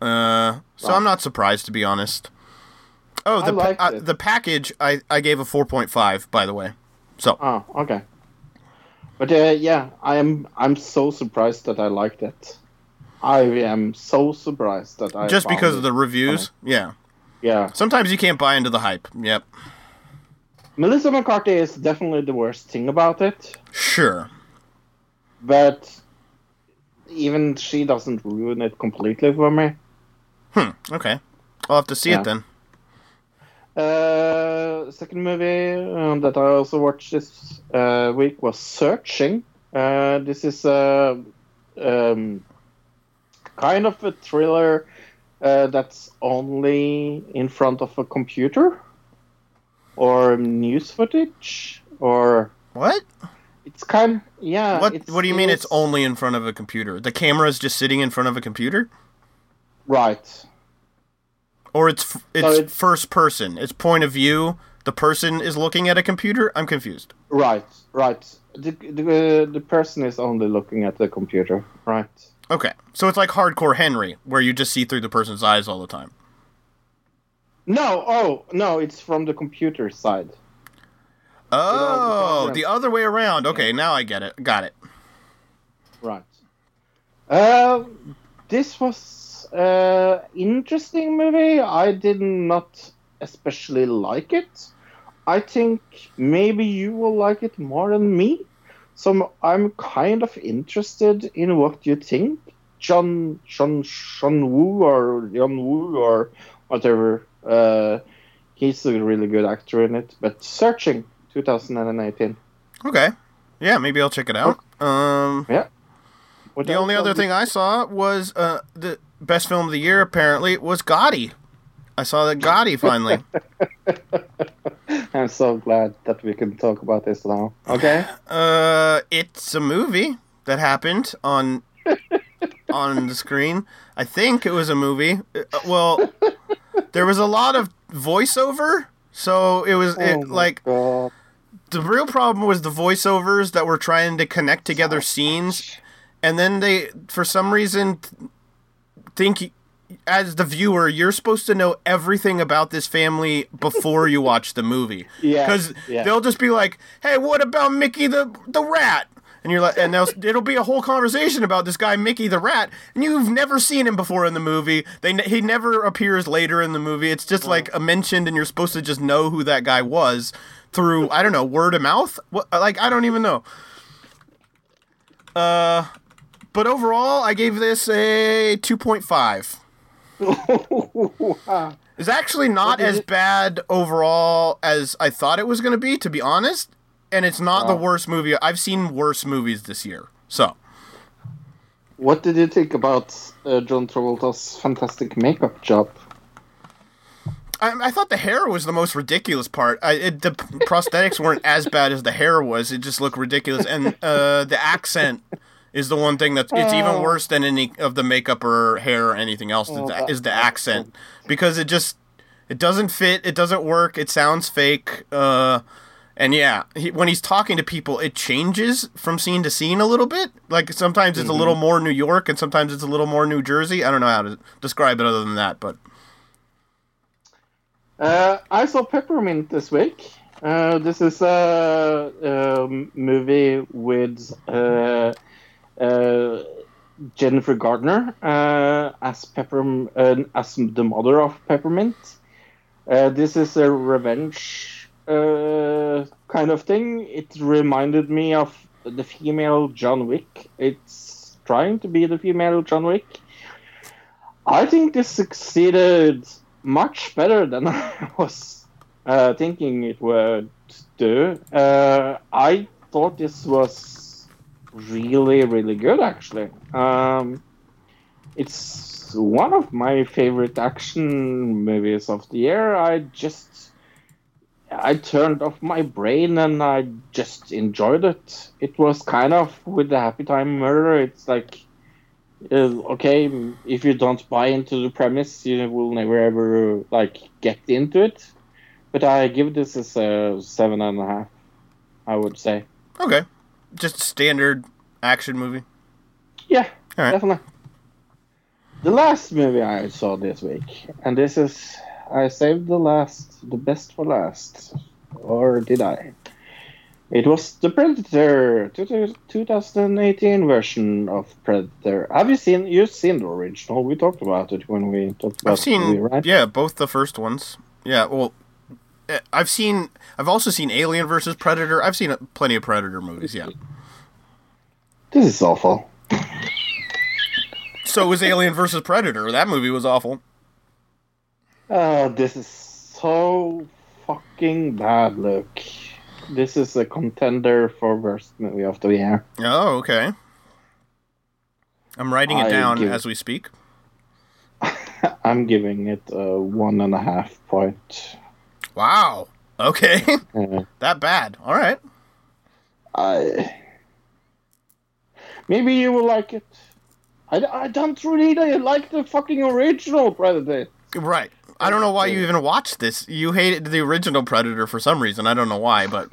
Uh, so Wow. I'm not surprised to be honest. Oh, the pa- uh, the package I I gave a 4.5 by the way. So Oh, okay. But uh, yeah, I am. I'm so surprised that I liked it. I am so surprised that I just because of the reviews, yeah. yeah. Sometimes you can't buy into the hype. Yep. Melissa McCarthy is definitely the worst thing about it, Sure. but even she doesn't ruin it completely for me. Hmm. Okay. I'll have to see Yeah. it then. Uh, second movie um, that I also watched this uh, week was Searching. Uh, this is a um, kind of a thriller uh, that's only in front of a computer or news footage or What? it's kind yeah. What What do you mean? It's it's- only in front of a computer? The camera is just sitting in front of a computer, right? Or it's it's it's- first person. It's point of view. The person is looking at a computer. I'm confused. Right, right. The the, the person is only looking at the computer, right? Okay, so it's like hardcore Henry, where you just see through the person's eyes all the time. No, oh no, it's from the computer side. Oh, the other way around. Okay, now I get it. Got it. Right. Uh, this was uh interesting movie. I did not especially like it. I think maybe you will like it more than me. So I'm kind of interested in what you think, John John John Woo or John Woo or whatever. Uh, he's a really good actor in it. But Searching 2018. Okay. Yeah, maybe I'll check it out. Um, Yeah. What the only other the- thing I saw was uh, the best film of the year. Apparently, was Gotti. I saw that Gotti finally. I'm so glad that we can talk about this now. Okay. uh, it's a movie that happened on on the screen. I think it was a movie. Uh, well, there was a lot of voiceover, so it was it, Oh like God. the real problem was the voiceovers that were trying to connect together scenes and then they for some reason think as the viewer you're supposed to know everything about this family before you watch the movie. Yeah, because yeah. they'll just be like hey what about mickey the the rat? And you're like and they'll, it'll be a whole conversation about this guy mickey the rat and you've never seen him before in the movie. They he never appears later in the movie. It's just like a mentioned and you're supposed to just know who that guy was through i don't know word of mouth? What, like i don't even know. Uh but overall i gave this a 2.5 Wow. it's actually not as it- bad overall as I thought it was going to be, to be honest. And it's not the worst movie. I've seen worse movies this year. So, What did you think about uh, John Travolta's fantastic makeup job? I, I thought the hair was the most ridiculous part. I, it, the prosthetics weren't as bad as the hair was. It just looked ridiculous. And uh, the accent is the one thing that's it's even Oh. worse than any of the makeup or hair or anything else. Oh, is, the, that- is the accent because it just it doesn't fit. It doesn't work. It sounds fake. Uh, and yeah, he, when he's talking to people, it changes from scene to scene a little bit. Like sometimes it's a little more New York, and sometimes it's a little more New Jersey. I don't know how to describe it other than that, but Uh, I saw Peppermint this week. Uh, this is a, um movie with uh, Jennifer Gardner uh, as Pepper uh, as the mother of Peppermint. Uh, this is a revenge uh, kind of thing. It reminded me of the female John Wick. It's trying to be the female John Wick. I think this succeeded much better than I was uh, thinking it would do. Uh, I thought this was really, really good, actually. Um, it's one of my favorite action movies of the year. I just. I turned off my brain and I just enjoyed it. It was kind of with the Happy Time Murder. It's like uh, okay, if you don't buy into the premise, you will never ever like get into it. But I give this as a seven and a half. I would say, okay, just standard action movie. yeah, All right. definitely. The last movie I saw this week, and this is I saved the last, the best for last, or did I? It was the Predator 2018 version of Predator. Have you seen? You've seen the original? We talked about it when we talked about I've seen, movie, right? yeah, both the first ones. Yeah, well, I've seen, I've also seen Alien versus Predator. I've seen uh, plenty of Predator movies. Yeah. This is awful. So was Alien versus Predator. That movie was awful. Uh, this is so fucking bad. Look, this is a contender for worst movie of the year. Oh, okay. I'm writing it I down give- as we speak. I'm giving it a one and a half point. Wow. Okay. Uh, that bad. All right. I maybe you will like it. I, I don't really like the fucking original Predator. Right. I don't know why you even watched this. You hated the original Predator for some reason. I don't know why, but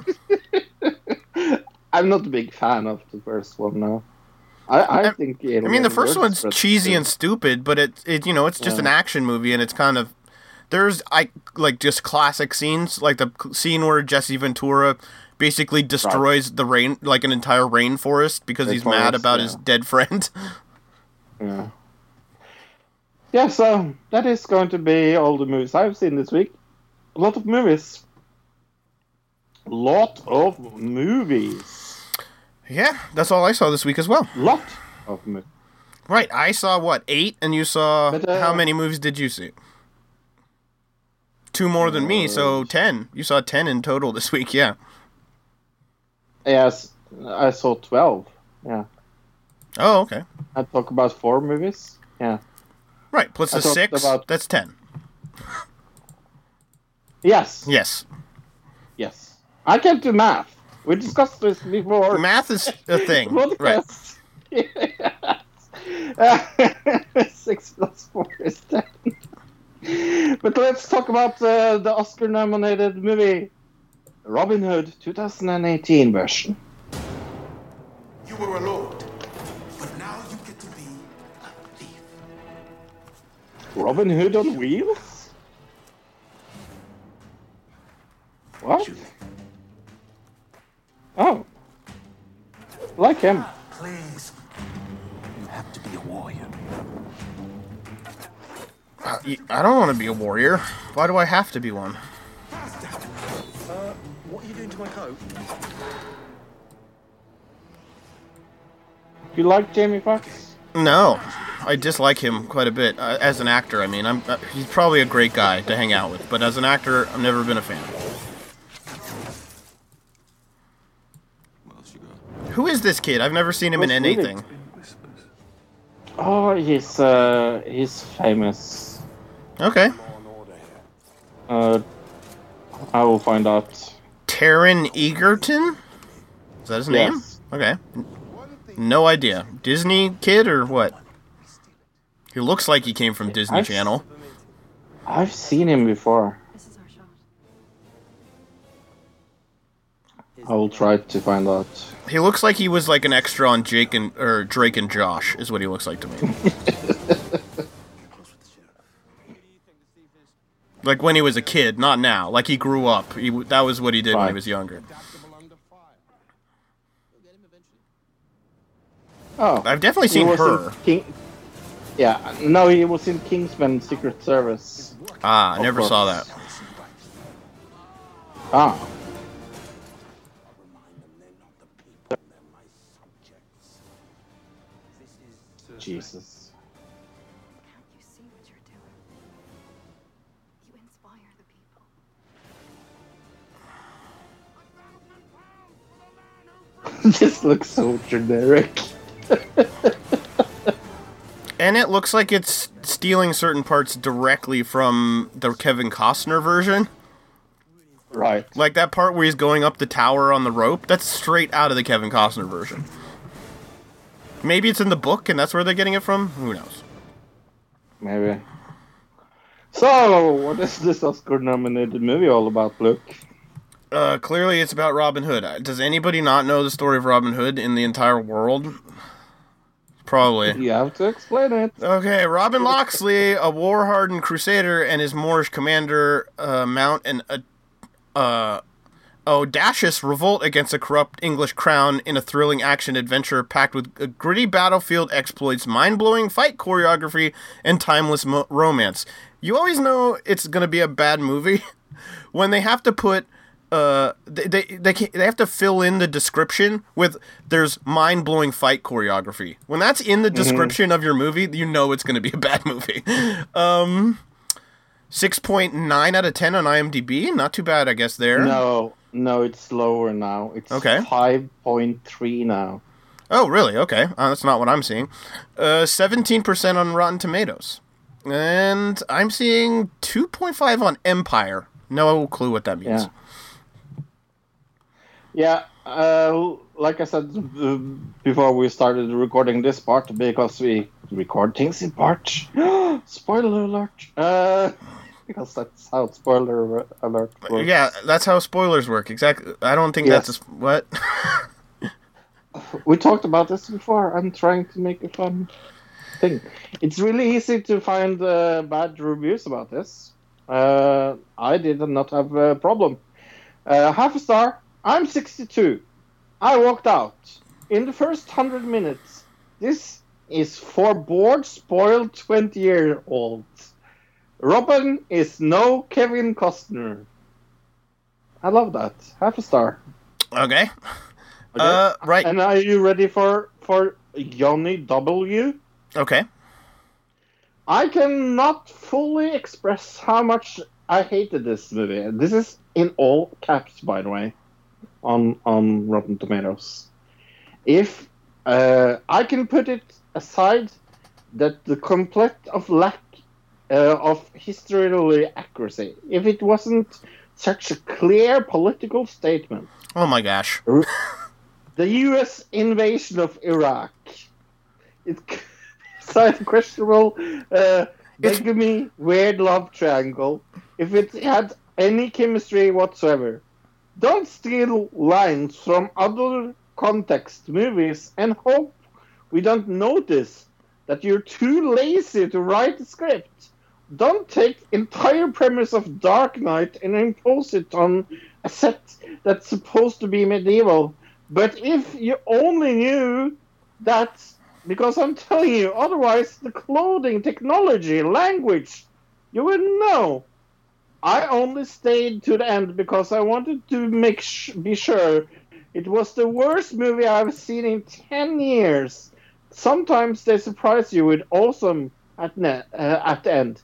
I'm not a big fan of the first one no. I, I, I- think. I mean the first one's cheesy and stupid, but it it you know it's just an action movie and it's kind of there's I like just classic scenes like the scene where Jesse Ventura basically destroys the rain like an entire rainforest because he's mad about yeah. his dead friend. Yeah. Yeah, so that is going to be all the movies I've seen this week. A lot of movies. Lot of movies. yeah, that's all I saw this week as well. Lot of movies. Right. I saw what eight, and you saw But, uh, how many movies did you see? Two more than me, so ten. You saw ten in total this week. Yeah. Yes, I saw 12. Yeah. Oh, okay. I talk about four movies. Yeah. Right. Plus the six. about- That's ten. Yes. Yes. Yes. I can't do math. We discussed this before. Math is a thing. right. Yes. Six plus four is ten. But let's talk about uh, the Oscar-nominated movie, Robin Hood, 2018 version. You were a lord, but now you get to be a thief. Robin Hood on wheels? What? Oh. Like him. Please. You have to be a warrior. Uh, y- I don't want to be a warrior. Why do I have to be one? What are you doing to my coat? You like Jamie Foxx? No, I dislike him quite a bit uh, as an actor. I mean, I'm uh, he's probably a great guy to hang out with, but as an actor, I've never been a fan. What else you got? Who is this kid? I've never seen him in What's it? anything. Oh, he's uh, he's famous. Okay, Uh, I will find out. Taron Egerton. Is that his name? Yes. Okay. No idea. Disney kid or what? He looks like he came from Disney I've- Channel. I've seen him before. This is our shot. I will try to find out. He looks like he was like an extra on Jake and or Drake and Josh is what he looks like to me. like when he was a kid, not now. Like he grew up. He that was what he did when he was younger. Oh, I've definitely seen her. King. Yeah, no, he was in Kingsman Secret Service. Ah, I never course. saw that. Ah, Jesus. this looks so generic. And it looks like it's stealing certain parts directly from the Kevin Costner version. Right. Like that part where he's going up the tower on the rope, that's straight out of the Kevin Costner version. Maybe it's in the book and that's where they're getting it from? Who knows? Maybe. So, what is this Oscar-nominated movie all about, Luke? Uh, clearly it's about Robin Hood. Uh, Does anybody not know the story of Robin Hood in the entire world? Probably. You have to explain it. Okay, Robin Loxley, a war-hardened crusader, and his Moorish commander uh, mount an uh, uh, audacious revolt against a corrupt English crown in a thrilling action adventure packed with gritty battlefield exploits, mind-blowing fight choreography, and timeless mo- romance. You always know it's gonna be a bad movie when they have to put. Uh, they they they, can they have to fill in the description with there's mind blowing fight choreography. When that's in the description of your movie, you know it's going to be a bad movie. Um, six point nine out of ten on IMDb. Not too bad, I guess. There. No, no, it's lower now. It's Okay. 5.3 now. Oh, really? Okay, uh, that's not what I'm seeing. Uh, seventeen percent on Rotten Tomatoes, and I'm seeing two point five on Empire. No clue what that means. Yeah. Yeah, uh, like I said uh, before we started recording this part, because we record things in part. spoiler alert! Uh, because that's how spoiler alert works. Yeah, that's how spoilers work. Exactly. I don't think Yes. that's a, what. We talked about this before. I'm trying to make a fun thing. It's really easy to find uh, bad reviews about this. Uh, I did not have a problem. Uh, half a star. I'm 62. I walked out in the first 100 minutes. This is for bored, spoiled 20 year olds. Robin is no Kevin Costner. I love that. Half a star. okay. Okay? Uh, right. And are you ready for for Johnny W? Okay. I cannot fully express how much I hated this movie. This is in all caps, by the way, on on Rotten Tomatoes. If uh, I can put it aside that the complete of lack uh, of historical accuracy, if it wasn't such a clear political statement, Oh my gosh. the U.S. invasion of Iraq. It's side questionable, uh, bigamy, weird love triangle. If it had any chemistry whatsoever, don't steal lines from other context movies and hope we don't notice that you're too lazy to write a script. Don't take entire premise of Dark Knight and impose it on a set that's supposed to be medieval. But if you only knew that, because I'm telling you, otherwise the clothing, technology, language, you wouldn't know. I only stayed to the end because I wanted to make sh- be sure it was the worst movie I've seen in ten years. Sometimes they surprise you with awesome at ne- uh, at the end.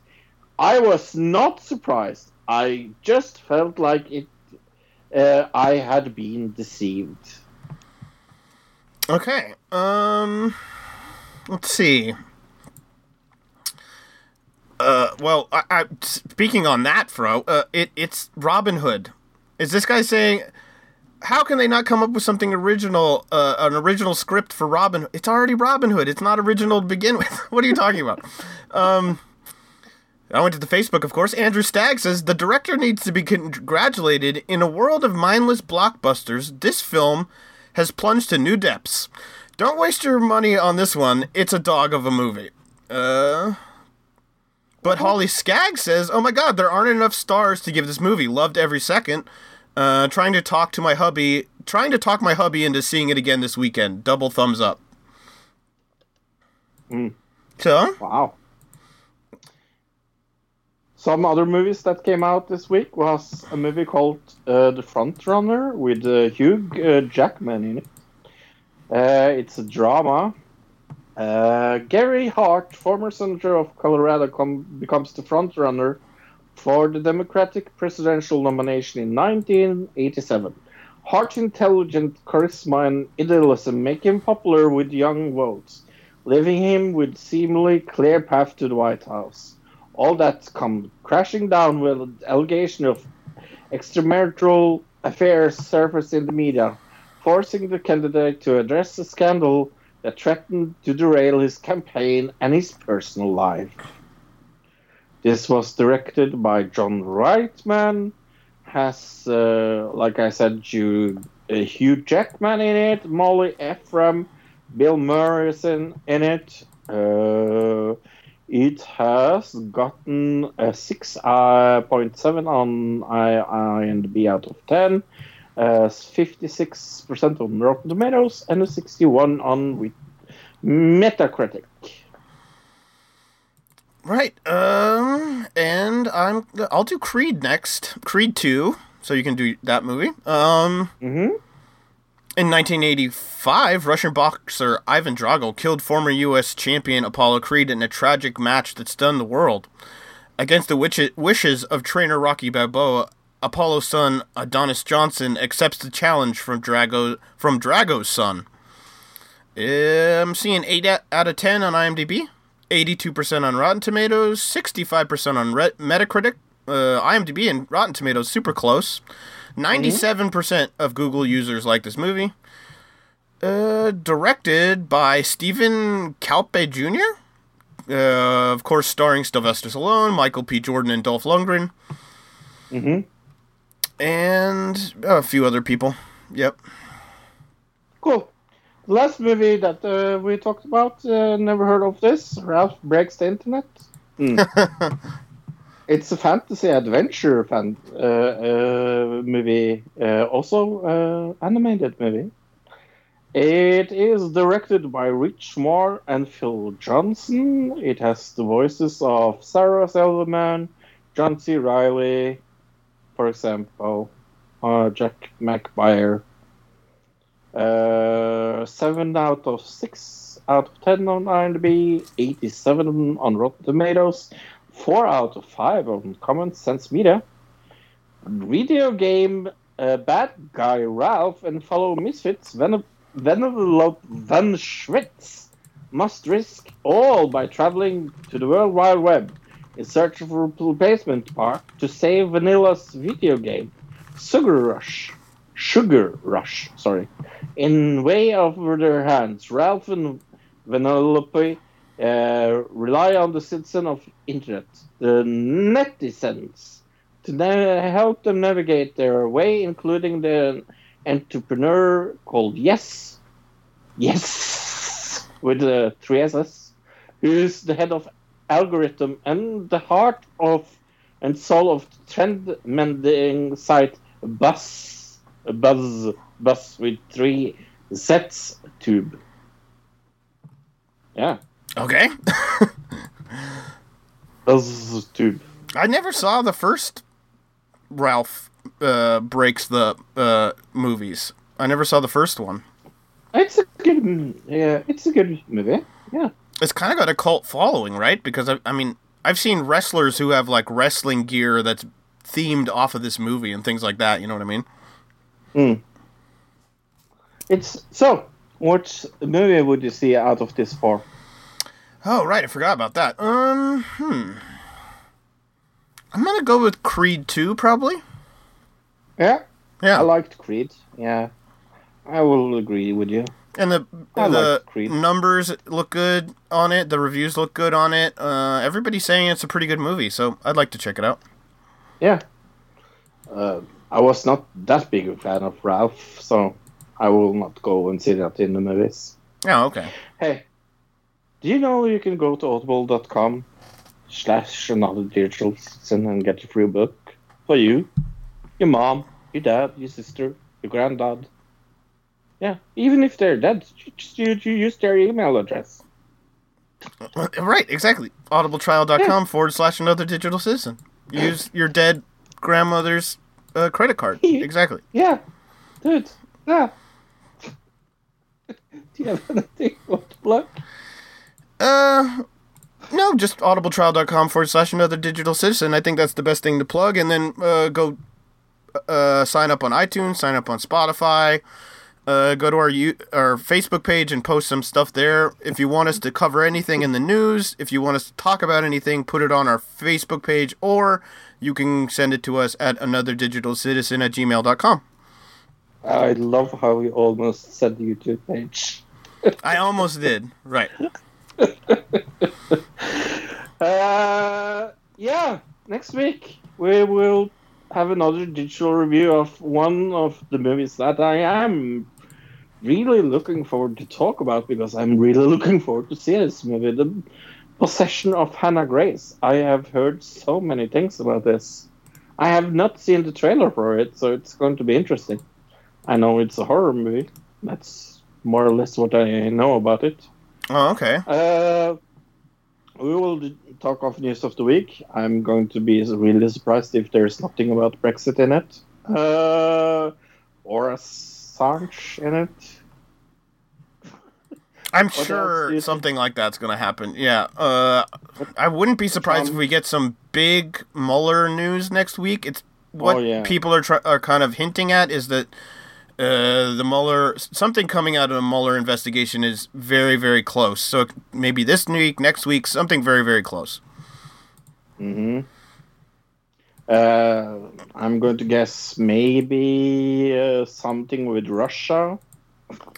I was not surprised. I just felt like it. Uh, I had been deceived. Okay. Um, let's see. Uh, well, I, I, speaking on that, Fro, uh, it it's Robin Hood. Is this guy saying? How can they not come up with something original, uh, an original script for Robin? It's already Robin Hood. It's not original to begin with. what are you talking about? Um, I went to the Facebook, of course. Andrew Stagg says the director needs to be congratulated. In a world of mindless blockbusters, this film has plunged to new depths. Don't waste your money on this one. It's a dog of a movie. Uh. But Holly Skaggs says, "Oh my God, there aren't enough stars to give this movie. Loved every second. Uh, trying to talk to my hubby, trying to talk my hubby into seeing it again this weekend. Double thumbs up." Mm. So, Wow. Some other movies that came out this week was a movie called uh, The Front Runner with uh, Hugh uh, Jackman in it. Uh, it's a drama. Uh, Gary Hart, former senator of Colorado, com- becomes the front runner for the Democratic presidential nomination in 1987. Hart's intelligent charisma and idealism make him popular with young votes, leaving him with seemingly clear path to the White House. All that come crashing down with allegation of extramarital affairs surface in the media, forcing the candidate to address the scandal that threatened to derail his campaign and his personal life. This was directed by John Reitman, has, uh, like I said, Hugh, uh, Hugh Jackman in it, Molly Ephraim, Bill Morrison in it. Uh, it has gotten a 6.7 on I- IMDb out of 10, uh, 56% on Rotten Tomatoes, and a 61 on with Metacritic. right. Um, and I'm I'll do Creed next. Creed two. So you can do that movie. Um. hmm In 1985, Russian boxer Ivan Drago killed former U.S. champion Apollo Creed in a tragic match that stunned the world. Against the witch- wishes of trainer Rocky Balboa, Apollo's son Adonis Johnson accepts the challenge from Drago from Drago's son. I'm seeing 8 out of 10 on IMDb, 82% on Rotten Tomatoes, 65% on Re- Metacritic. Uh, IMDb and Rotten Tomatoes super close. 97% of Google users like this movie. Uh, directed by Steven Caple Jr. Uh, of course, starring Sylvester Stallone, Michael B. Jordan, and Dolph Lundgren, hmm and a few other people. Yep. Cool. Last movie that uh, we talked about, uh, never heard of this. Ralph Breaks the Internet. Hmm. it's a fantasy adventure fan uh, uh, movie, uh, also uh, animated movie. It is directed by Rich Moore and Phil Johnston. It has the voices of Sarah Silverman, John C. Reilly, for example, uh, Jack McBrayer. Uh, seven out of six out of 10 on IMDb, 87 on Rotten Tomatoes, 4 out of 5 on Common Sense Media. Video game uh, Bad Guy Ralph and fellow Misfits Ven- Vanellope von Schweetz must risk all by traveling to the World Wide Web in search of a replacement part to save Vanilla's video game, Sugar Rush. Sugar Rush, sorry. In way over their hands, Ralph and Vanellope uh, rely on the citizen of internet, the netizens, to na- help them navigate their way, including the entrepreneur called Yes. Yes! With the three S's, who is the head of algorithm and the heart of and soul of trend mending site Buzz. Buzz. Buzz with three Z's tube. Yeah. Okay. Buzz tube. I never saw the first Ralph uh, breaks the uh, movies. I never saw the first one. It's a good, yeah, it's a good movie. Yeah. It's kind of got a cult following, right? Because I, I mean, I've seen wrestlers who have like wrestling gear that's themed off of this movie and things like that. You know what I mean? Hmm. It's so. What movie would you see out of this four? Oh, right. I forgot about that. Um, hmm. I'm gonna go with Creed 2, probably. Yeah, Yeah. I liked Creed. Yeah, I will agree with you. And the I the Creed. numbers look good on it. The reviews look good on it. Uh, everybody's saying it's a pretty good movie, so I'd like to check it out. Yeah. Uh, I was not that big a fan of Ralph, so I will not go and see that in the movies. Oh, okay. Hey, do you know you can go to audible.com slash another digital citizen and get a free book for you, your mom, your dad, your sister, your granddad. Yeah, even if they're dead, just you, you use their email address. Right, exactly. Audibletrial.com forward slash another digital citizen. Use your dead grandmother's uh, credit card. Exactly. Yeah, dude. Yeah. do you have anything you want to plug? Uh, no, just audibletrial.com forward slash another digital citizen. I think that's the best thing to plug. And then uh, go uh, sign up on iTunes, sign up on Spotify. Uh, go to our U- our Facebook page and post some stuff there. If you want us to cover anything in the news, if you want us to talk about anything, put it on our Facebook page, or you can send it to us at anotherdigitalcitizen at gmail.com. I love how you almost said the YouTube page. I almost did. Right. Uh, yeah, next week we will have another digital review of one of the movies that I am really looking forward to talk about because I'm really looking forward to see this movie, The Possession of Hannah Grace. I have heard so many things about this. I have not seen the trailer for it, so it's going to be interesting. I know it's a horror movie. That's more or less what I know about it. Oh, okay. Uh, we will talk of news of the week. I'm going to be really surprised if there's nothing about Brexit in it. Uh, or Assange in it. I'm do sure something like that's going to happen. Yeah. Uh, I wouldn't be surprised if we get some big Mueller news next week. It's what Oh, yeah. people are try- are kind of hinting at is that uh, the Mueller something coming out of the Mueller investigation is very very close. So maybe this week, next week, something very very close. hmm Uh, I'm going to guess maybe uh, something with Russia.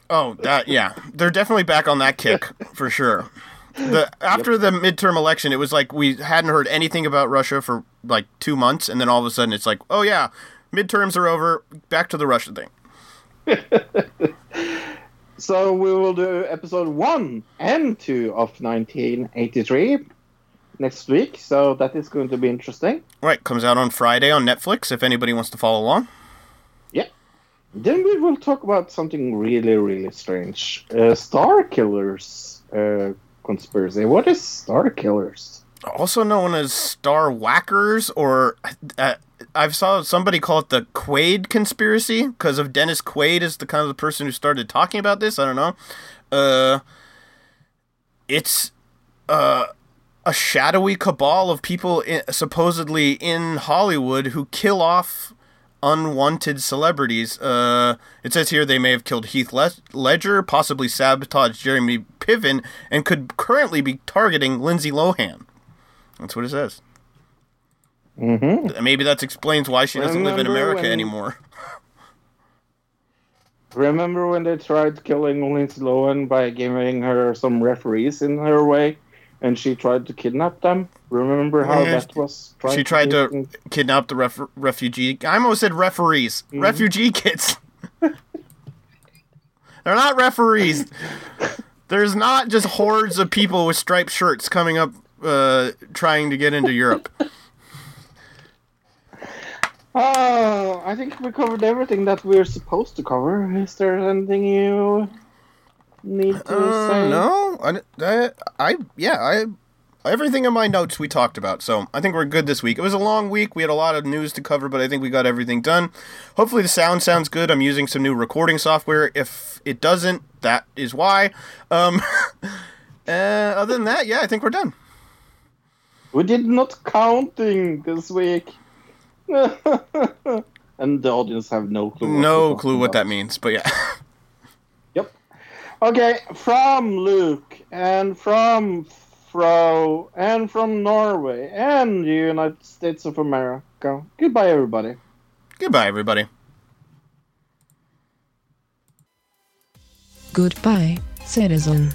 Oh, that yeah, they're definitely back on that kick for sure. The after the midterm election, it was like we hadn't heard anything about Russia for like two months, and then all of a sudden it's like, oh yeah, midterms are over, back to the Russia thing. So we will do episode one and two of 1983 next week. So that is going to be interesting. Right, comes out on Friday on Netflix. If anybody wants to follow along. Yeah. Then we will talk about something really, really strange. Uh, Star Killers uh, conspiracy. What is Star Killers? also known as Star Whackers, or uh, I've saw somebody call it the Quaid conspiracy because of Dennis Quaid is the kind of the person who started talking about this. I don't know. Uh, it's uh, a shadowy cabal of people i supposedly in Hollywood who kill off unwanted celebrities. Uh, it says here they may have killed Heath Ledger, possibly sabotaged Jeremy Piven, and could currently be targeting Lindsay Lohan. That's what it says. Mm-hmm. Maybe that explains why she doesn't live in America when- anymore. Remember when they tried killing Lindsay Lohan by giving her some referees in her way, and she tried to kidnap them? Remember how Yeah, that was? she tried be- to kidnap the ref- refugee. I almost said referees. Refugee kids. They're not referees. There's not just hordes of people with striped shirts coming up, uh, trying to get into Europe. Oh, I think we covered everything that we're supposed to cover. Is there anything you need to Uh, say? no, I, I, I, yeah, I, everything in my notes we talked about. So I think we're good this week. It was a long week. We had a lot of news to cover, but I think we got everything done. Hopefully the sound sounds good. I'm using some new recording software. If it doesn't, that is why. Um, uh, other than that, yeah, I think we're done. We did not counting this week. and the audience have no clue. No clue talking what that means, but yeah. Yep. Okay, from Luke and from Fro and from Norway and the United States of America. Goodbye, everybody. Goodbye, everybody. Goodbye, citizen.